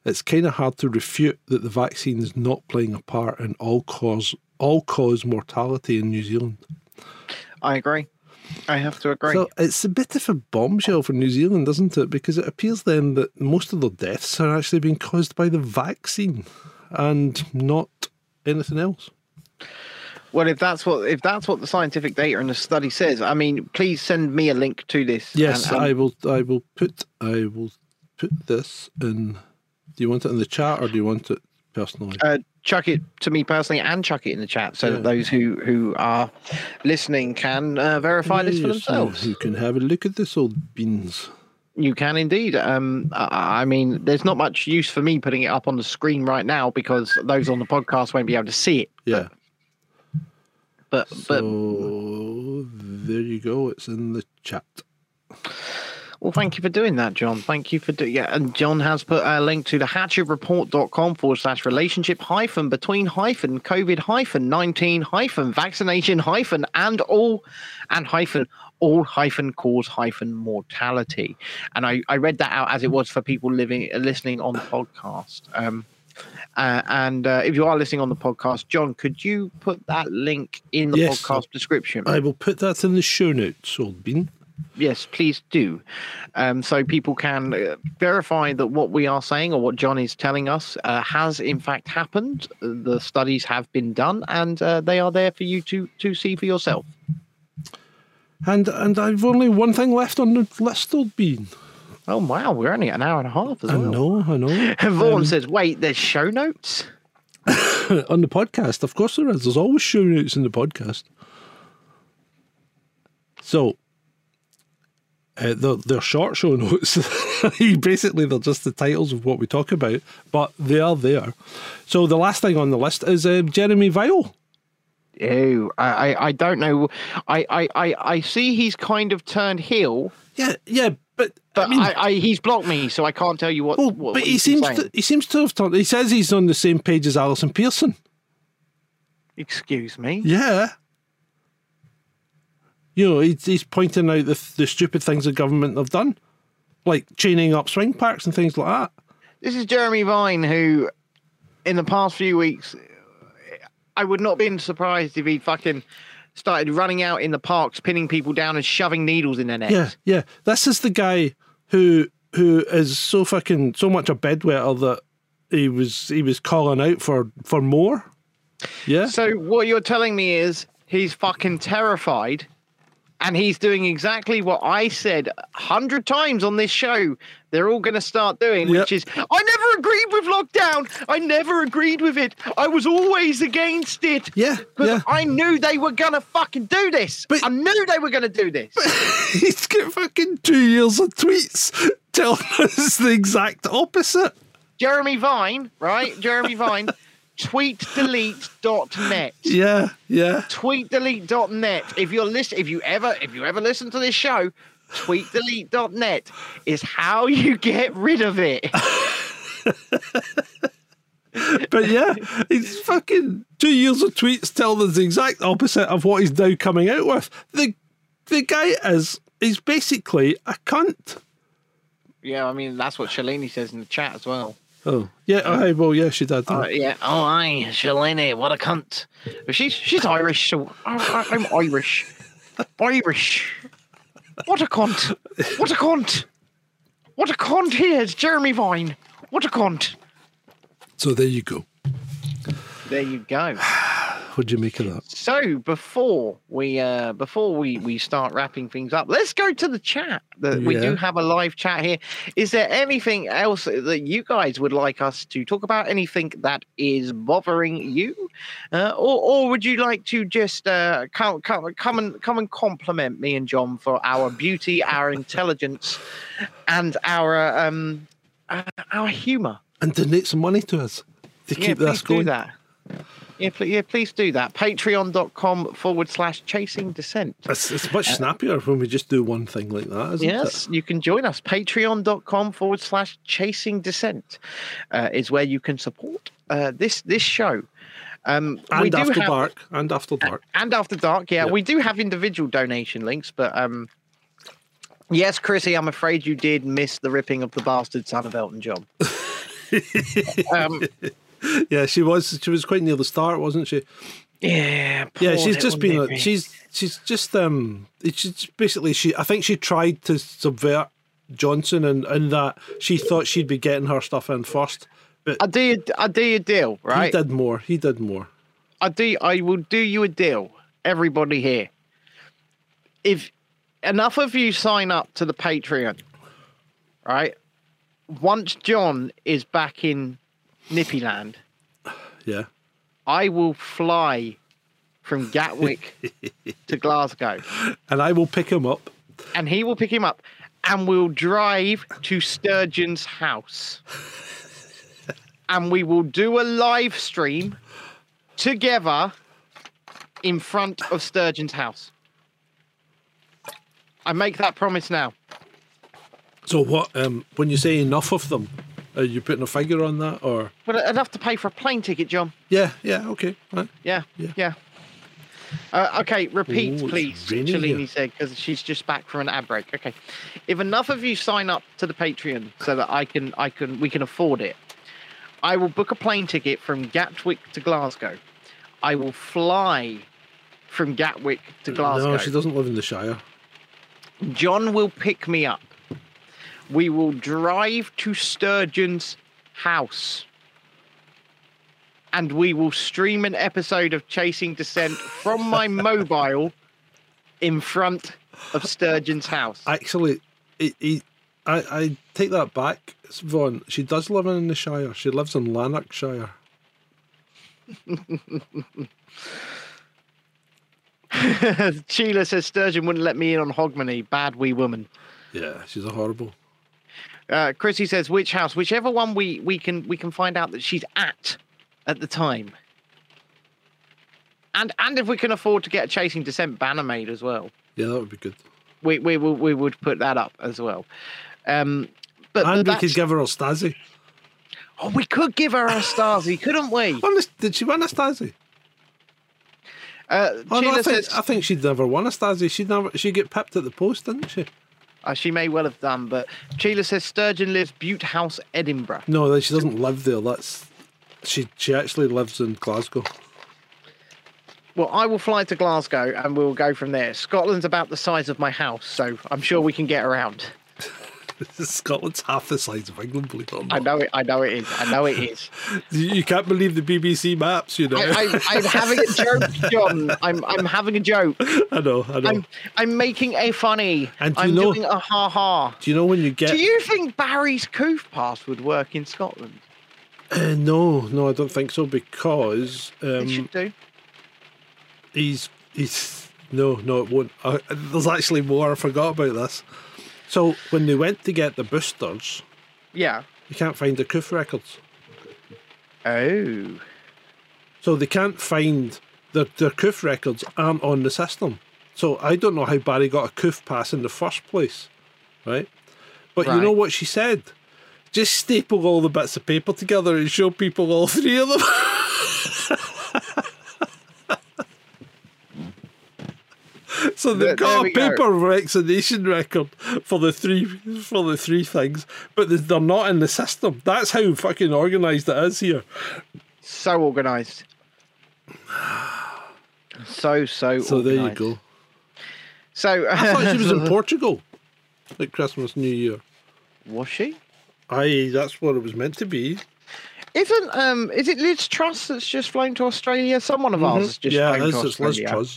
B: It's kind of hard to refute that the vaccine is not playing a part in all cause all cause mortality in New Zealand.
A: I agree. I have to agree.
B: So it's a bit of a bombshell for New Zealand, isn't it? Because it appears then that most of the deaths are actually being caused by the vaccine and not anything else.
A: Well, if that's what if that's what the scientific data and the study says, I mean, please send me a link to this.
B: Yes,
A: and- and-
B: I will. I will put. I will put this in. Do you want it in the chat or do you want it personally?
A: uh, chuck it to me personally and chuck it in the chat so
B: Yeah.
A: that those who who are listening can uh, verify this for themselves.
B: You can have a look at this old beans.
A: You can indeed. Um, I I mean, there's not much use for me putting it up on the screen right now because those on the podcast won't be able to see it.
B: Yeah.
A: But but
B: So there you go. It's in the chat.
A: Well, thank you for doing that, John. Thank you for doing yeah. And John has put a link to the hatchardreport.com forward slash relationship hyphen between hyphen COVID hyphen 19 hyphen vaccination hyphen and all and hyphen all hyphen cause hyphen mortality. And I, I read that out as it was for people living listening on the podcast. Um, uh, and uh, if you are listening on the podcast, John, could you put that link in the
B: Yes,
A: podcast description?
B: I will put that in the show notes, old bean.
A: Yes, please do. Um, so people can uh, verify that what we are saying or what John is telling us uh, has in fact happened. The studies have been done, and uh, they are there for you to to see for yourself.
B: And and I've only one thing left on the list, old bean.
A: Oh wow, we're only at an hour and a half as
B: I
A: well.
B: know, I know.
A: Vaughan says, "Wait, there's show notes."
B: on the podcast, of course there is. There's always show notes in the podcast. So, uh, they're, they're short show notes. Basically, they're just the titles of what we talk about, but they are there. So, the last thing on the list is uh, Jeremy Vile.
A: Ew, I, I, I don't know. I, I, I, I see he's kind of turned heel,
B: Yeah, yeah, but, I mean,
A: I, I, he's blocked me, so I can't tell you what.
B: well,
A: what
B: but he seems to, he seems to have turned. He says he's on the same page as Alison Pearson.
A: Excuse me.
B: Yeah. You know, he's, he's pointing out the, the stupid things the government have done, like chaining up swing parks and things like that.
A: This is Jeremy Vine, who, in the past few weeks, I would not have been surprised if he fucking started running out in the parks, pinning people down and shoving needles in their necks.
B: Yeah, yeah. This is the guy who who is so fucking so much a bedwetter that he was he was calling out for for more. Yeah.
A: So what you're telling me is he's fucking terrified, and he's doing exactly what I said a hundred times on this show. They're all going to start doing,
B: Yep.
A: which is I never agreed with lockdown. I never agreed with it. I was always against it.
B: Yeah,
A: Because
B: yeah.
A: I knew they were gonna fucking do this.
B: But-
A: I knew they were gonna do this.
B: He's got fucking two years of tweets telling us the exact opposite.
A: Jeremy Vine, right? Jeremy Vine, tweetdelete.net.
B: Yeah, yeah.
A: Tweetdelete.net. If you're listen, if you ever, if you ever listen to this show, tweetdelete.net is how you get rid of it.
B: But yeah, he's fucking two years of tweets telling us the exact opposite of what he's now coming out with. The the guy is he's basically a cunt.
A: yeah, I mean that's what Shalini says in the chat as well.
B: Oh yeah, aye, well yeah, she did.
A: Uh, yeah. Oh, aye, Shalini, what a cunt. But she's she's Irish, so I, I, I'm Irish. Irish. What a cunt. What a cunt. What a cunt he is, Jeremy Vine. What a cunt.
B: so there you go.
A: There you go.
B: What'd you make of that?
A: So before we uh before we we start wrapping things up, let's go to the chat. That we do have a live chat here. Is there anything else that you guys would like us to talk about? Anything that is bothering you, uh, or or would you like to just uh come come come and come and compliment me and John for our beauty, our intelligence, and our um uh, our humor?
B: And donate some money to us to
A: yeah,
B: keep us going.
A: do that. Yeah, pl- yeah, please do that. Patreon.com forward slash chasing descent.
B: It's, it's much snappier when we just do one thing like that, isn't it?
A: Yes, you can join us. Patreon.com forward slash chasing descent uh, is where you can support uh, this this show. Um.
B: And after
A: have,
B: dark. And after dark.
A: And after dark, yeah,
B: Yeah.
A: we do have individual donation links, but um, yes, Chrissy, I'm afraid you did miss the ripping of the bastard son of Elton John. um,
B: Yeah, she was. She was quite near the start, wasn't she?
A: yeah,
B: Yeah, she's just been. She's she's just um. It's just basically she. I think she tried to subvert Johnson, and and that she thought she'd be getting her stuff in first, but
A: I do, you- I do you a deal, right?
B: he did more. He did more.
A: I do. I will do you a deal, everybody here. If enough of you sign up to the Patreon, right? Once John is back in Nippyland,
B: Yeah.
A: I will fly from Gatwick to Glasgow,
B: And I will pick him up.
A: and he will pick him up, and we'll drive to Sturgeon's house, and we will do a live stream together in front of Sturgeon's house. I make that promise now.
B: So what? Um, when you say enough of them, are you putting a figure on that, or?
A: But enough to pay for a plane ticket, John.
B: Yeah. Yeah. Okay. Right.
A: Yeah,
B: Yeah.
A: yeah. Uh, okay, repeat,
B: Ooh,
A: please.
B: Shalini
A: said because she's just back from an ad break. Okay, if enough of you sign up to the Patreon so that I can, I can, we can afford it, I will book a plane ticket from Gatwick to Glasgow. I will fly from Gatwick to Glasgow.
B: No, she doesn't live in the Shire.
A: John will pick me up. We will drive to Sturgeon's house. And we will stream an episode of Chasing Descent from my mobile in front of Sturgeon's house.
B: Actually, it, it, I I take that back, Vaughn. She does live in the Shire. She lives in Lanarkshire.
A: Sheila says Sturgeon wouldn't let me in on Hogmanay. Bad wee woman.
B: Yeah, she's a horrible.
A: Uh, Chrissy says which house, whichever one we, we can we can find out that she's at at the time. And and if we can afford to get a Chasing Descent banner made as well.
B: Yeah, that would be good.
A: we we will we would put that up as well. Um, but,
B: And
A: but
B: we could give her a Stasi.
A: oh, we could give her a Stasi, couldn't we?
B: Did she win a Stasi?
A: Uh,
B: Oh, no, I, think,
A: says
B: I think she'd never won a Stasi. She'd never. She get pipped at the post, didn't she?
A: Uh, she may well have done, but Sheila says Sturgeon lives Bute House, Edinburgh.
B: No, she doesn't live there. That's she. She actually lives in Glasgow.
A: Well, I will fly to Glasgow and we'll go from there. Scotland's about the size of my house, so I'm sure we can get around.
B: Scotland's half the size of England, believe it or
A: I know it. I know it is. I know it is.
B: You, can't believe the BBC maps, you know.
A: I, I, I'm having a joke, John. I'm I'm having a joke.
B: I know, I know.
A: I'm I'm making a funny.
B: And
A: I'm
B: know-
A: doing a ha ha.
B: Do you know when you get?
A: Do you think Barry's Coof Pass would work in Scotland?
B: Uh, no, no, I don't think so because
A: It
B: um,
A: should do.
B: he's he's no, no, it won't. Uh, there's actually more. I forgot about this. So when they went to get the boosters,
A: Yeah.
B: you can't find the Coof records.
A: Oh.
B: So they can't find their their Coof records aren't on the system. So I don't know how Barry got a coof pass in the first place, right? But you know what she said? Just staple all the bits of paper together and show people all three of them. so
A: There-
B: they've got
A: there
B: a
A: go.
B: paper vaccination record for the three for the three things, but they- they're not in the system. That's how fucking organised it is here.
A: So organised. So so.
B: So there you go.
A: So
B: I thought she was in Portugal at Christmas, New Year.
A: was she?
B: Aye, that's what it was meant to be.
A: Isn't um is it Liz Truss that's just flown to Australia? Someone of ours has just
B: Mm-hmm. yeah,
A: flown to
B: it's Liz
A: Australia.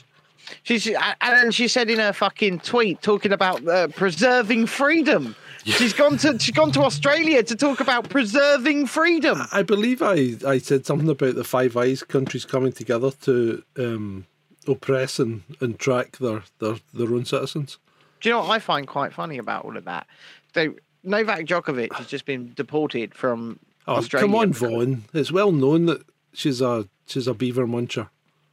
B: Truss.
A: She's and she said in her fucking tweet talking about uh, preserving freedom. She's gone to she's gone to Australia to talk about preserving freedom.
B: I believe I, I said something about the Five Eyes countries coming together to um, oppress and, and track their, their, their own citizens.
A: Do you know what I find quite funny about all of that? So Novak Djokovic has just been deported from
B: Oh,
A: Australia.
B: come on,
A: because-
B: Vaughan. It's well known that she's a she's a beaver muncher.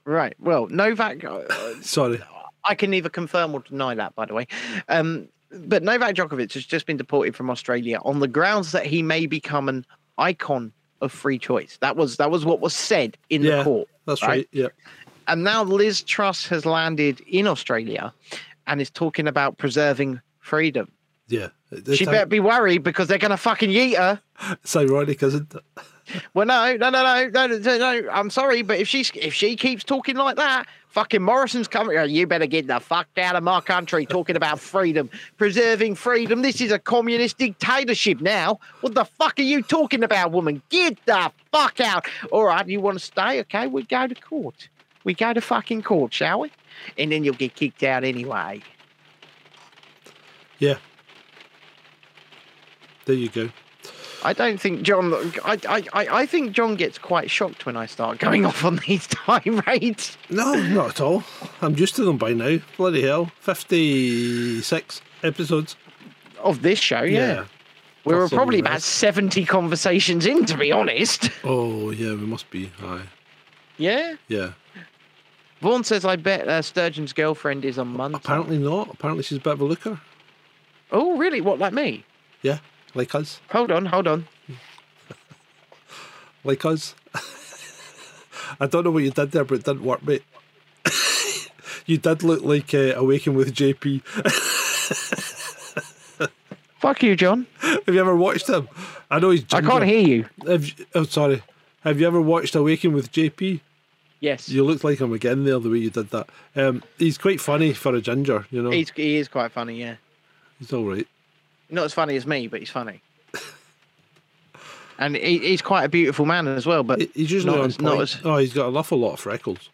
A: Right. Well, Novak. Uh,
B: Sorry.
A: I can neither confirm or deny that, by the way. Um, but Novak Djokovic has just been deported from Australia on the grounds that he may become an icon of free choice. That was that was what was said in
B: Yeah,
A: the court.
B: That's right. Yeah.
A: And now Liz Truss has landed in Australia and is talking about preserving freedom.
B: Yeah.
A: She better be worried because they're going to fucking yeet her.
B: it's ironic, isn't it?
A: Well, no, no, no, no, no, no. I'm sorry, but if she if she keeps talking like that, fucking Morrison's coming. Oh, you better get the fuck out of my country talking about freedom, preserving freedom. This is a communist dictatorship now. What the fuck are you talking about, woman? Get the fuck out. All right, you want to stay? Okay, we go to court. We go to fucking court, shall we? And then you'll get kicked out anyway.
B: Yeah. There you go.
A: I don't think John. I, I, I think John gets quite shocked when I start going off on these tirades.
B: No, not at all. I'm used to them by now. Bloody hell. 56 episodes.
A: Of this show, yeah. We were probably about. 70 conversations in, to be honest.
B: Oh, yeah, we must be. Aye.
A: Yeah.
B: Yeah.
A: Vaughan says, I bet uh, Sturgeon's girlfriend is a Monday.
B: Apparently not. Apparently she's a bit of a looker.
A: Oh, really? What, like me?
B: Yeah, like us.
A: Hold on, hold on.
B: Like us. I don't know what you did there, but it didn't work, mate. you did look like uh, Awaken with JP.
A: Fuck you, John.
B: Have you ever watched him? I know he's.
A: I can't hear you.
B: Have you- oh, sorry. Have you ever watched Awaken with JP?
A: Yes.
B: You looked like him again there, the way you did that. Um, he's quite funny for a ginger, you know.
A: He's, he is quite funny, yeah.
B: He's all right.
A: Not as funny as me, but he's funny. and he, he's quite a beautiful man as well, but
B: He's usually
A: not as, not as,
B: Oh, he's got an awful lot of freckles.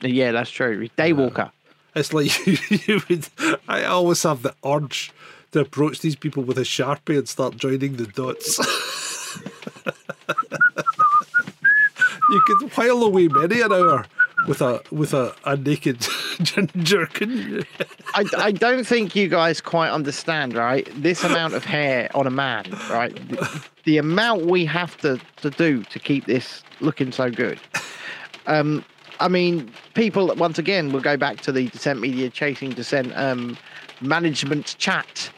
A: yeah, that's true. Daywalker.
B: It's like you, you would. I always have the urge to approach these people with a sharpie and start joining the dots. you could while away many an hour with a with a, a naked you?
A: I, I don't think you guys quite understand, right? This amount of hair on a man, right? The, the amount we have to, to do to keep this looking so good. Um, I mean, people once again will go back to the Descent Media Chasing Descent um, management chat.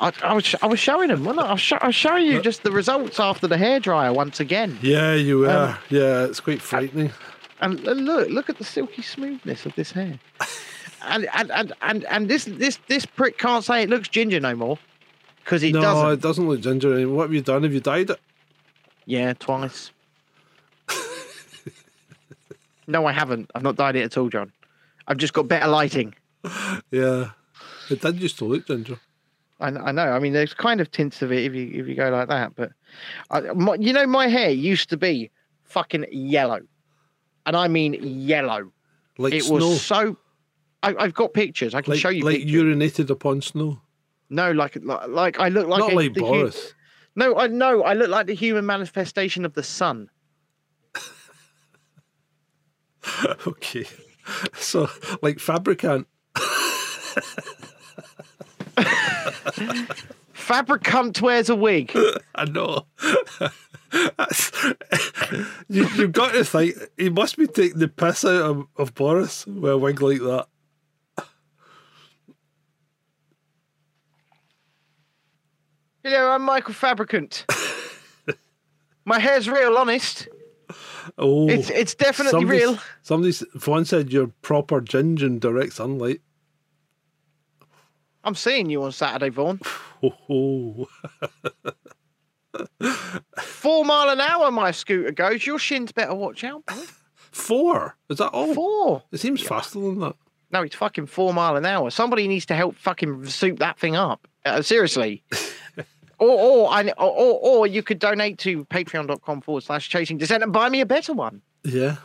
A: I, I was I was showing them. Well, I'll, show, I'll show you just the results after the hairdryer once again.
B: Yeah, you
A: Um,
B: are. yeah, it's quite frightening.
A: And look, look at the silky smoothness of this hair. And and, and, and and this this this prick can't say it looks ginger no more. Because it
B: no,
A: doesn't.
B: it doesn't look ginger. anymore. What have you done? Have you dyed it?
A: Yeah, twice. no, I haven't. I've not dyed it at all, John. I've just got better lighting.
B: Yeah, it did used to look ginger.
A: I, I know. I mean, there's kind of tints of it if you if you go like that, but I, my, you know, my hair used to be fucking yellow, and I mean yellow.
B: Like
A: it
B: snow.
A: was so. I, I've got pictures. I can
B: like,
A: show you.
B: like
A: pictures.
B: urinated upon snow.
A: No, like like, like I look like
B: Not
A: a-
B: like Boris.
A: no, I know. I look like the human manifestation of the sun.
B: okay. So, like Fabricant.
A: Fabric cunt wears a wig.
B: I know. you, have got to think he must be taking the piss out of, of Boris with a wig like that.
A: Hello, I'm Michael Fabricant. My hair's real, honest.
B: Oh,
A: it's it's definitely
B: somebody,
A: real.
B: Somebody once said you're proper ginger in direct sunlight.
A: I'm seeing you on Saturday,
B: Vaughn.
A: Four mile an hour, my scooter goes. Your shins better watch out, boy.
B: four. Is that all?
A: Four.
B: It seems faster than that.
A: No, it's fucking four mile an hour. Somebody needs to help fucking soup that thing up. Uh, seriously. or, or, I, or, or, you could donate to patreon.com forward slash chasing descent and buy me a better one.
B: Yeah.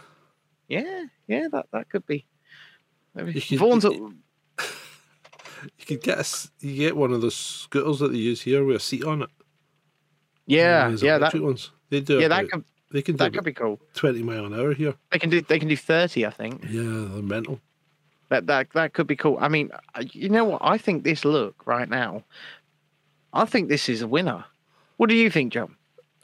A: Yeah, yeah, that, that could be.
B: You could-
A: Vaughan's a,
B: You could get a, you get one of those scooters that they use here with a seat on it.
A: yeah, yeah, that,
B: ones. They do.
A: yeah,
B: about-
A: that could
B: They can do
A: that could be cool.
B: twenty mile an hour here.
A: They can do they can do thirty, I think.
B: Yeah, they're mental.
A: That that that could be cool. I mean, uh, you know what? I think this look right now. I think this is a winner. What do you think, John?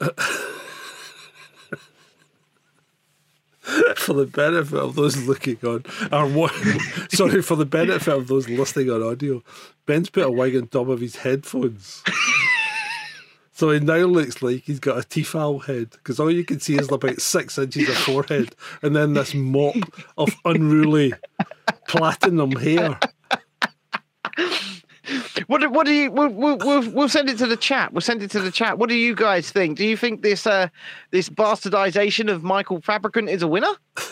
B: for the benefit of those looking on, or what? sorry, for the benefit of those listening on audio, Ben's put a wig on top of his headphones. So he now looks like he's got a Tefal head because all you can see is about six inches of forehead and then this mop of unruly platinum hair.
A: What do, what do you? We'll, we'll, we'll, we'll send it to the chat. We'll send it to the chat. What do you guys think? Do you think this uh this bastardization of Michael Fabricant is a winner?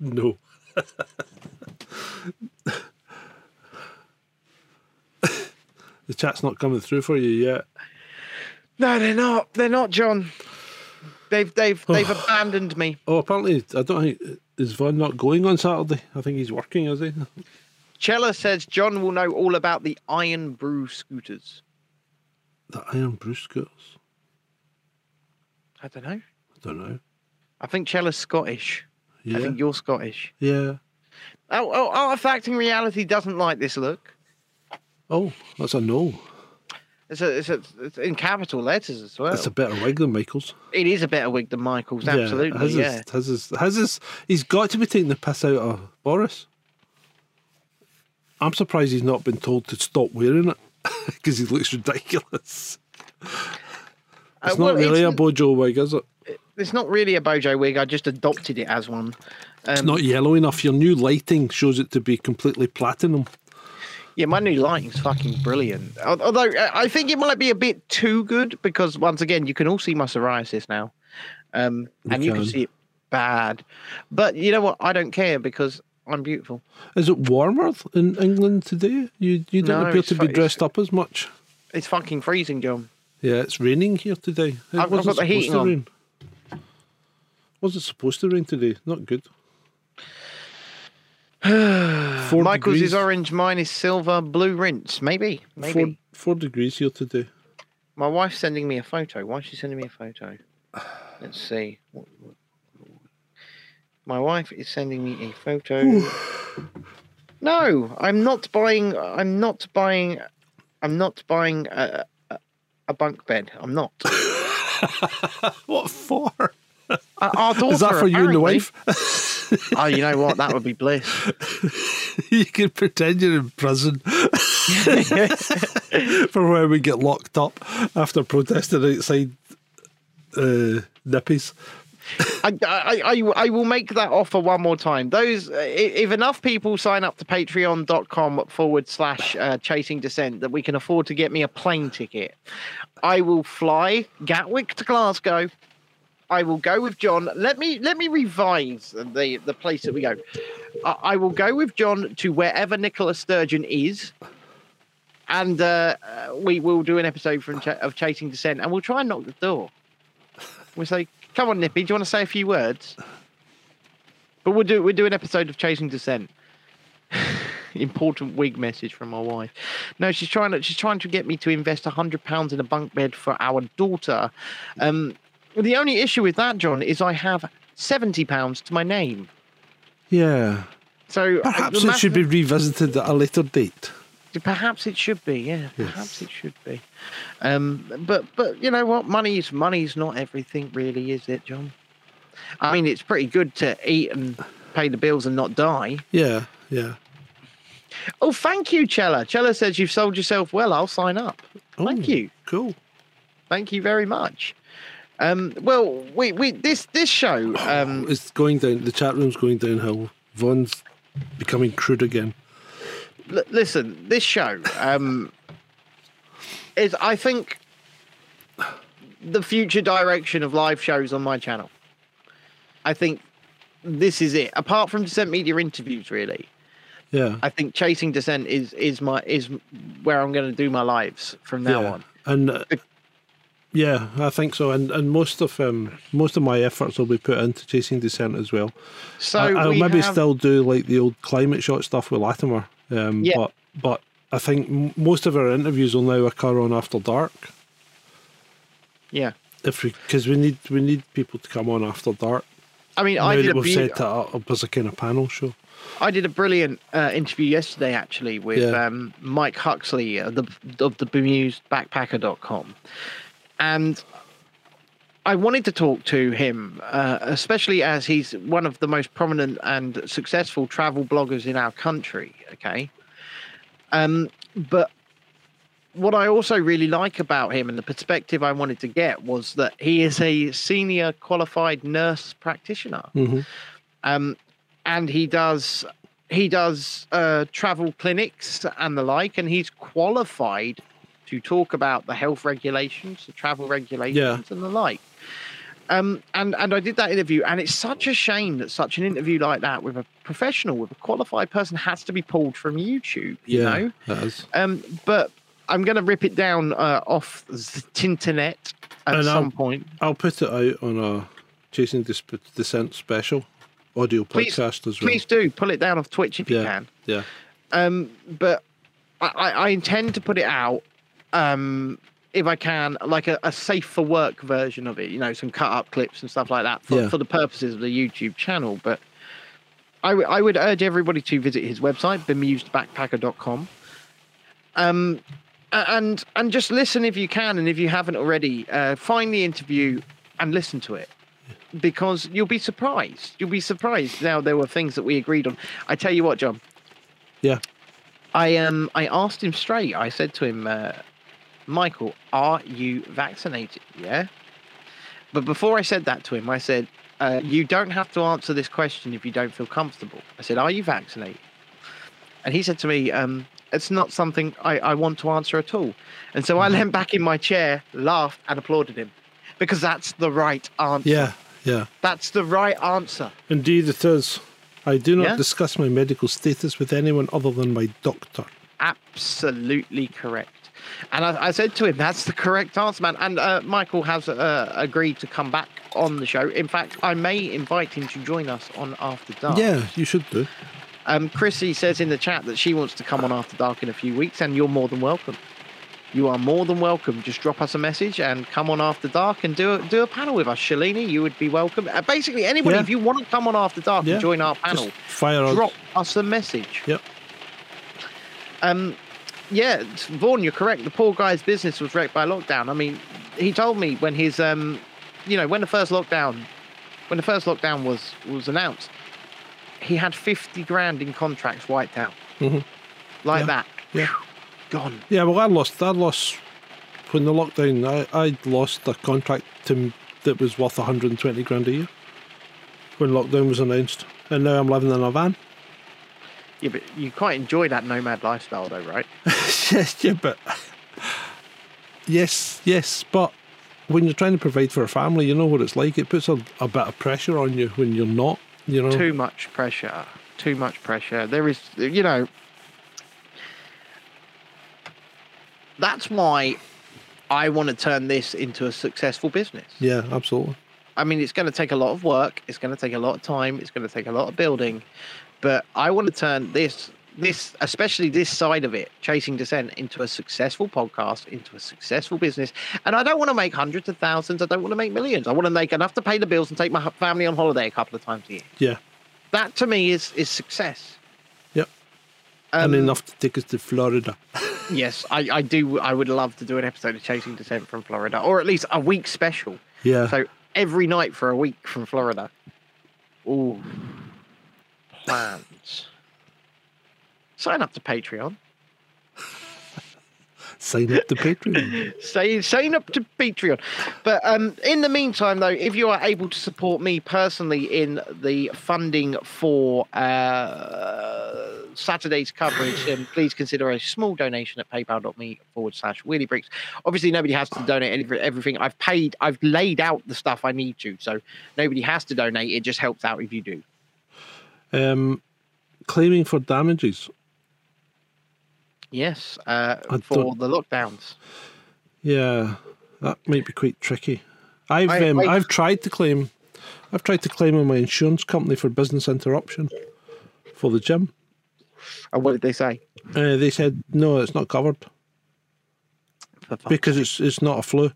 B: No. the chat's not coming through for you yet.
A: No, they're not. They're not, John. They've they've they've abandoned me.
B: Oh, apparently, I don't think is Von not going on Saturday. I think he's working, is he?
A: Chella says John will know all about the Iron Brew scooters.
B: The Iron Bruce scooters.
A: I don't know.
B: I don't know.
A: I think Chella's Scottish.
B: Yeah,
A: I think you're Scottish.
B: yeah.
A: Oh, oh, Artifacting Reality doesn't like this look.
B: Oh, that's a no.
A: It's, a, it's, a, it's in capital letters as well.
B: It's a better wig than Michael's.
A: It is a better wig than Michael's, absolutely. Yeah.
B: Is, his is, his he's got to be taking the piss out of Boris. I'm surprised he's not been told to stop wearing it because he looks ridiculous.
A: Uh,
B: It's
A: well,
B: not really a
A: it's,
B: Bojo wig, is it?
A: it's not really a Bojo wig. I just adopted it as one.
B: It's
A: Um,
B: not yellow enough. Your new lighting shows it to be completely platinum.
A: Yeah, my new lighting's fucking brilliant. Although uh, I think it might be a bit too good because once again, you can all see my psoriasis now, um,
B: You
A: and you can
B: can.
A: see it bad. But you know what? I don't care because I'm beautiful.
B: Is it warmer in England today? You you don't
A: No,
B: appear to be dressed up as much.
A: It's fucking freezing, John.
B: Yeah, it's raining here today. It
A: I've- I've got the heating
B: supposed to
A: on.
B: rain. Was it supposed to rain today? Not good.
A: Michael's
B: degrees,
A: is orange, mine is silver, blue rinse. Maybe, maybe.
B: Four, four degrees here today.
A: My wife's sending me a photo. Why is she sending me a photo? Let's see. My wife is sending me a photo. no, I'm not buying. I'm not buying. I'm not buying a, a, a bunk bed. I'm not.
B: What for?
A: Our daughter,
B: Is that for you and the wife?
A: Oh, you know what? That would be bliss.
B: you can pretend you're in prison for where we get locked up after protesting outside uh, Nippies.
A: I, I, I, I will make that offer one more time. Those, uh, if enough people sign up to patreon.com forward slash uh, chasing descent that we can afford to get me a plane ticket, I will fly Gatwick to Glasgow. I will go with John. Let me let me revise the the place that we go. I, I will go with John to wherever Nicola Sturgeon is, and uh, uh, we will do an episode from Ch- of Chasing Descent, and we'll try and knock the door. We'll say, "Come on, Nippy, do you want to say a few words?" But we'll do we'll do an episode of Chasing Descent. Important wig message from my wife. No, she's trying to she's trying to get me to invest a hundred pounds in a bunk bed for our daughter. Um, the only issue with that, John, is I have seventy pounds to my name.
B: Yeah.
A: So uh,
B: Perhaps it should be revisited at a later date.
A: Perhaps it should be, yeah. Perhaps it should be. Um, but but you know what? Money's money's not everything, really, is it, John? I mean, it's pretty good to eat and pay the bills and not die.
B: Yeah, yeah.
A: Oh, thank you, Chella. Chella says you've sold yourself well. I'll sign up. Thank
B: Oh,
A: you.
B: Cool.
A: Thank you very much. Um, well, we, we this this show. Um,
B: It's going down. The chat room's going downhill. Vaughn's becoming crude again.
A: l- listen, this show um, is, I think, the future direction of live shows on my channel. I think this is it. Apart from Descent Media interviews, really,
B: Yeah.
A: I think Chasing Descent is is my is where I'm going to do my lives from now
B: yeah.
A: on.
B: And uh, yeah, I think so. And and most of um most of my efforts will be put into chasing descent as well.
A: So
B: I, I'll
A: we
B: maybe
A: have-
B: still do like the old climate shot stuff with Latimer. Um,
A: Yeah.
B: But but I think most of our interviews will now occur on After Dark.
A: yeah.
B: If we because we need we need people to come on After Dark.
A: I mean,
B: Now
A: I did a
B: we've set that up as a kind of panel show.
A: I did a brilliant uh, interview yesterday, actually, with
B: Yeah.
A: um, Mike Huxley of the of the bemused backpacker.com. and I wanted to talk to him, uh, especially as he's one of the most prominent and successful travel bloggers in our country. Okay, um, but what I also really like about him and the perspective I wanted to get was that he is a senior qualified nurse practitioner
B: Mhm.
A: um, and he does he does uh, travel clinics and the like, and he's qualified to talk about the health regulations, the travel regulations, and the like. Um, and and I did that interview, and it's such a shame that such an interview like that with a professional, with a qualified person, has to be pulled from YouTube. You
B: Yeah,
A: know,
B: that is.
A: um, but I'm going to rip it down uh, off the internet at
B: And
A: some
B: I'll-
A: point.
B: I'll put it out on a chasing Dis- descent special audio
A: Please-
B: podcast as well.
A: Please do pull it down off Twitch if you can.
B: Yeah.
A: Um, but I I intend to put it out, um, if I can, like a, a safe for work version of it. You know, some cut up clips and stuff like that for,
B: Yeah.
A: for the purposes of the YouTube channel. But I, w- I would urge everybody to visit his website, bemusedbackpacker.com. Um, and and just listen if you can, and if you haven't already, uh, find the interview and listen to it because you'll be surprised. You'll be surprised. Now there were things that we agreed on. I tell you what, John.
B: Yeah.
A: I um I asked him straight. I said to him, uh, Michael, are you vaccinated? Yeah. But before I said that to him, I said, uh, you don't have to answer this question if you don't feel comfortable. I said, are you vaccinated? And he said to me, um, it's not something I, I want to answer at all. And so I leant back in my chair, laughed, and applauded him because that's the right answer.
B: Yeah. Yeah.
A: That's the right answer.
B: Indeed, it is. I do not
A: Yeah?
B: discuss my medical status with anyone other than my doctor.
A: Absolutely correct. And I, I said to him, that's the correct answer, man. And uh, Michael has uh, agreed to come back on the show. In fact, I may invite him to join us on After Dark.
B: Yeah, you should do.
A: Um, Chrissy says in the chat that she wants to come on After Dark in a few weeks, and you're more than welcome. You are more than welcome. Just drop us a message and come on After Dark and do a, do a panel with us. Shalini, you would be welcome. Uh, basically, anybody,
B: Yeah.
A: if you want to come on After Dark
B: Yeah,
A: and join our panel,
B: Just fire out.
A: drop us a message.
B: Yep.
A: Um, yeah, Vaughan, you're correct. The poor guy's business was wrecked by lockdown. I mean, he told me when his, um, you know, when the first lockdown, when the first lockdown was was announced, he had 50 grand in contracts wiped out,
B: Mhm.
A: like
B: Yeah,
A: that.
B: yeah.
A: Phew, gone.
B: Yeah, well, I lost. I lost when the lockdown. I I lost a contract to, that was worth 120 grand a year when lockdown was announced, and now I'm living in a van.
A: Yeah, but you quite enjoy that nomad lifestyle, though, right?
B: yes, yeah, but yes, yes, but when you're trying to provide for a family, you know what it's like. It puts a, a bit of pressure on you when you're not. You know.
A: Too much pressure. Too much pressure. There is, you know, that's why I want to turn this into a successful business.
B: Yeah, absolutely.
A: I mean, it's going to take a lot of work. It's going to take a lot of time. It's going to take a lot of building. But I want to turn this, this, especially this side of it, chasing descent, into a successful podcast, into a successful business. And I don't want to make hundreds of thousands. I don't want to make millions. I want to make enough to pay the bills and take my family on holiday a couple of times a year.
B: Yeah.
A: That to me is is success.
B: Yep.
A: Um,
B: and enough to take us to Florida.
A: Yes, I, I do. I would love to do an episode of Chasing Descent from Florida, or at least a week special.
B: Yeah.
A: So every night for a week from Florida. Ooh, plans. sign up to Patreon.
B: Sign up to Patreon.
A: Say, sign up to Patreon. But um, in the meantime, though, if you are able to support me personally in the funding for uh, Saturday's coverage, then please consider a small donation at paypal.me forward slash wheelie bricks. Obviously, nobody has to donate everything. I've paid, I've laid out the stuff I need to. So nobody has to donate. It just helps out if you do.
B: Um, claiming for damages.
A: Yes, uh, for the lockdowns.
B: Yeah, that might be quite tricky. I've
A: I-
B: um,
A: I-
B: I've tried to claim, I've tried to claim on my insurance company for business interruption for the gym.
A: And what did they say?
B: Uh, they said no, it's not covered because it's it's not a flu.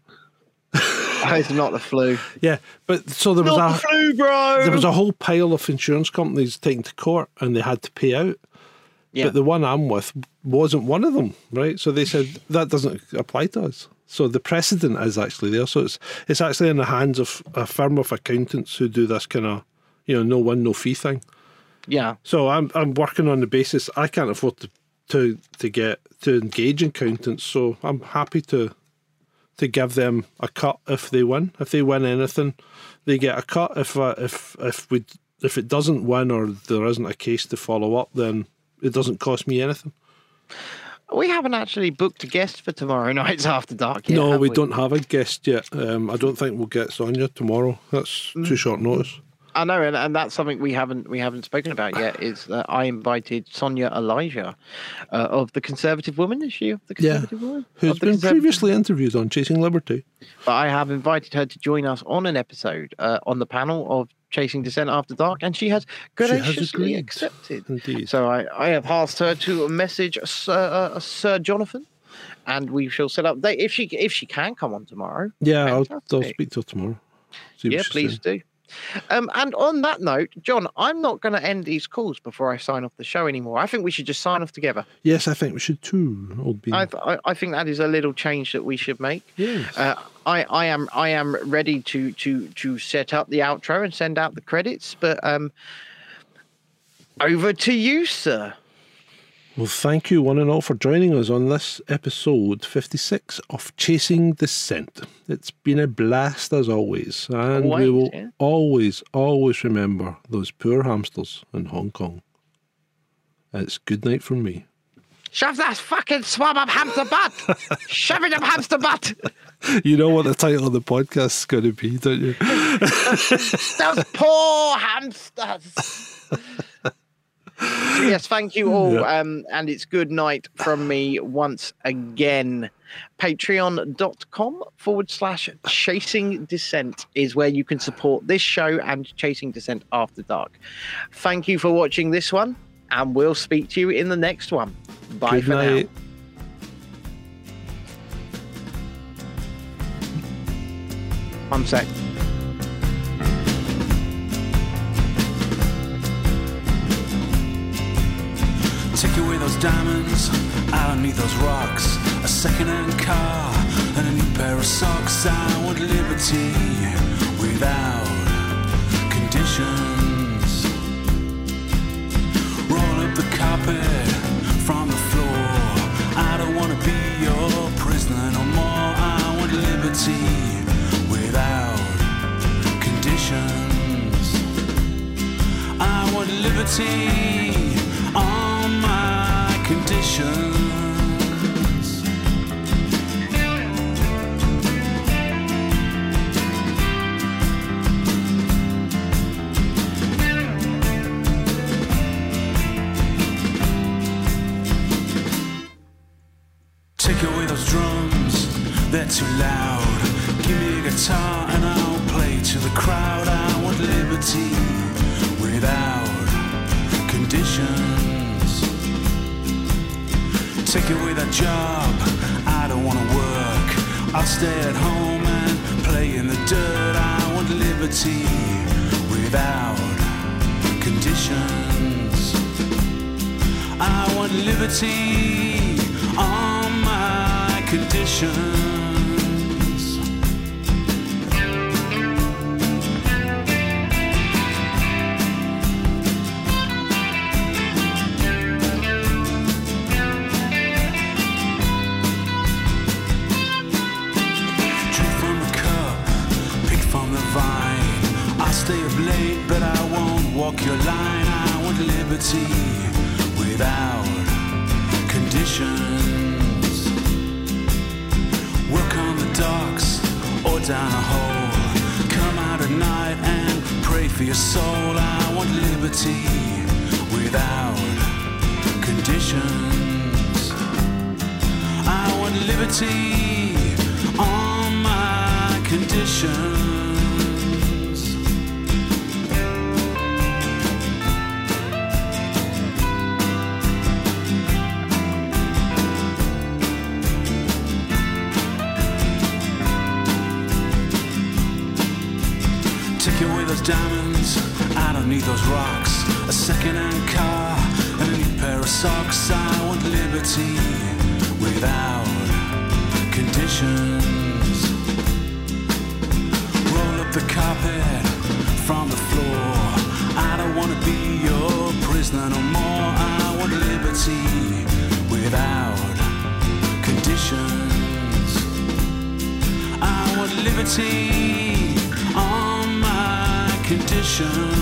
A: It's not the flu.
B: Yeah, but so there was a
A: the flu, bro.
B: there was a whole pile of insurance companies taken to court and they had to pay out.
A: yeah.
B: But the one I'm with wasn't one of them, right? So they said that doesn't apply to us. So the precedent is actually there. So it's it's actually in the hands of a firm of accountants who do this kind of, you know, no win, no fee thing.
A: yeah.
B: So I'm I'm working on the basis I can't afford to to to get to engage accountants. So I'm happy to to give them a cut if they win. If they win anything, they get a cut. If uh, if if we if it doesn't win or there isn't a case to follow up, then it doesn't cost me anything.
A: We haven't actually booked a guest for tomorrow night's After Dark yet.
B: no,
A: have
B: we, don't have a guest yet. Um, I don't think we'll get Sonia tomorrow. That's
A: Mm.
B: too short notice.
A: I know, and, and that's something we haven't we haven't spoken about yet. Is that I invited Sonia Elijah uh, of the Conservative Woman. Is she of the
B: Yeah,
A: Conservative Woman?
B: Who's been previously interviewed on Chasing Liberty.
A: But I have invited her to join us on an episode uh, on the panel of Chasing Descent After Dark, and she has
B: She has
A: graciously accepted.
B: Indeed.
A: So I, I have asked her to message Sir, uh, Sir Jonathan, and we shall set up. They, if she if she can come on tomorrow,
B: yeah, I'll, I'll speak to her tomorrow.
A: Yeah, please
B: saying.
A: do. Um, and on that note, John, I'm not going to end these calls before I sign off the show anymore. I think we should just sign off together.
B: Yes, I think we should too. Old Bean.
A: I, I, I think that is a little change that we should make.
B: yes.
A: Uh, I, I am I am ready to to to set up the outro and send out the credits, but um, over to you, sir.
B: Well, thank you, one and all, for joining us on this episode 56 of Chasing Descent. It's been a blast as always, and we will
A: yeah.
B: always, always remember those poor hamsters in Hong Kong. It's good night from me.
A: Shove that fucking swab up hamster butt. Shove it up hamster butt.
B: You know what the title of the podcast is going to be, don't you?
A: Those poor hamsters. So yes, thank you all.
B: Yeah.
A: Um, and it's good night from me once again. Patreon.com forward slash chasing descent is where you can support this show and chasing descent after dark. Thank you for watching this one, and we'll speak to you in the next one. Bye
B: good
A: for
B: night.
A: now. One sec.
C: Take away those diamonds out underneath those rocks. A second-hand car and a new pair of socks. I want liberty without conditions. Roll up the carpet from the floor. I don't wanna be your prisoner no more. I want liberty without conditions. I want liberty they're too loud. Give me a guitar and I'll play to the crowd. I want liberty without conditions. Take away that job, I don't wanna work. I'll stay at home and play in the dirt. I want liberty without conditions. I want liberty on my conditions. Your line. I want liberty without conditions. Work on the docks or down a hole. Come out at night and pray for your soul. I want liberty without conditions. I want liberty on my conditions. Those rocks. A second-hand car and a new pair of socks. I want liberty without conditions. Roll up the carpet from the floor. I don't wanna be your prisoner no more. I want liberty without conditions. I want liberty on my conditions.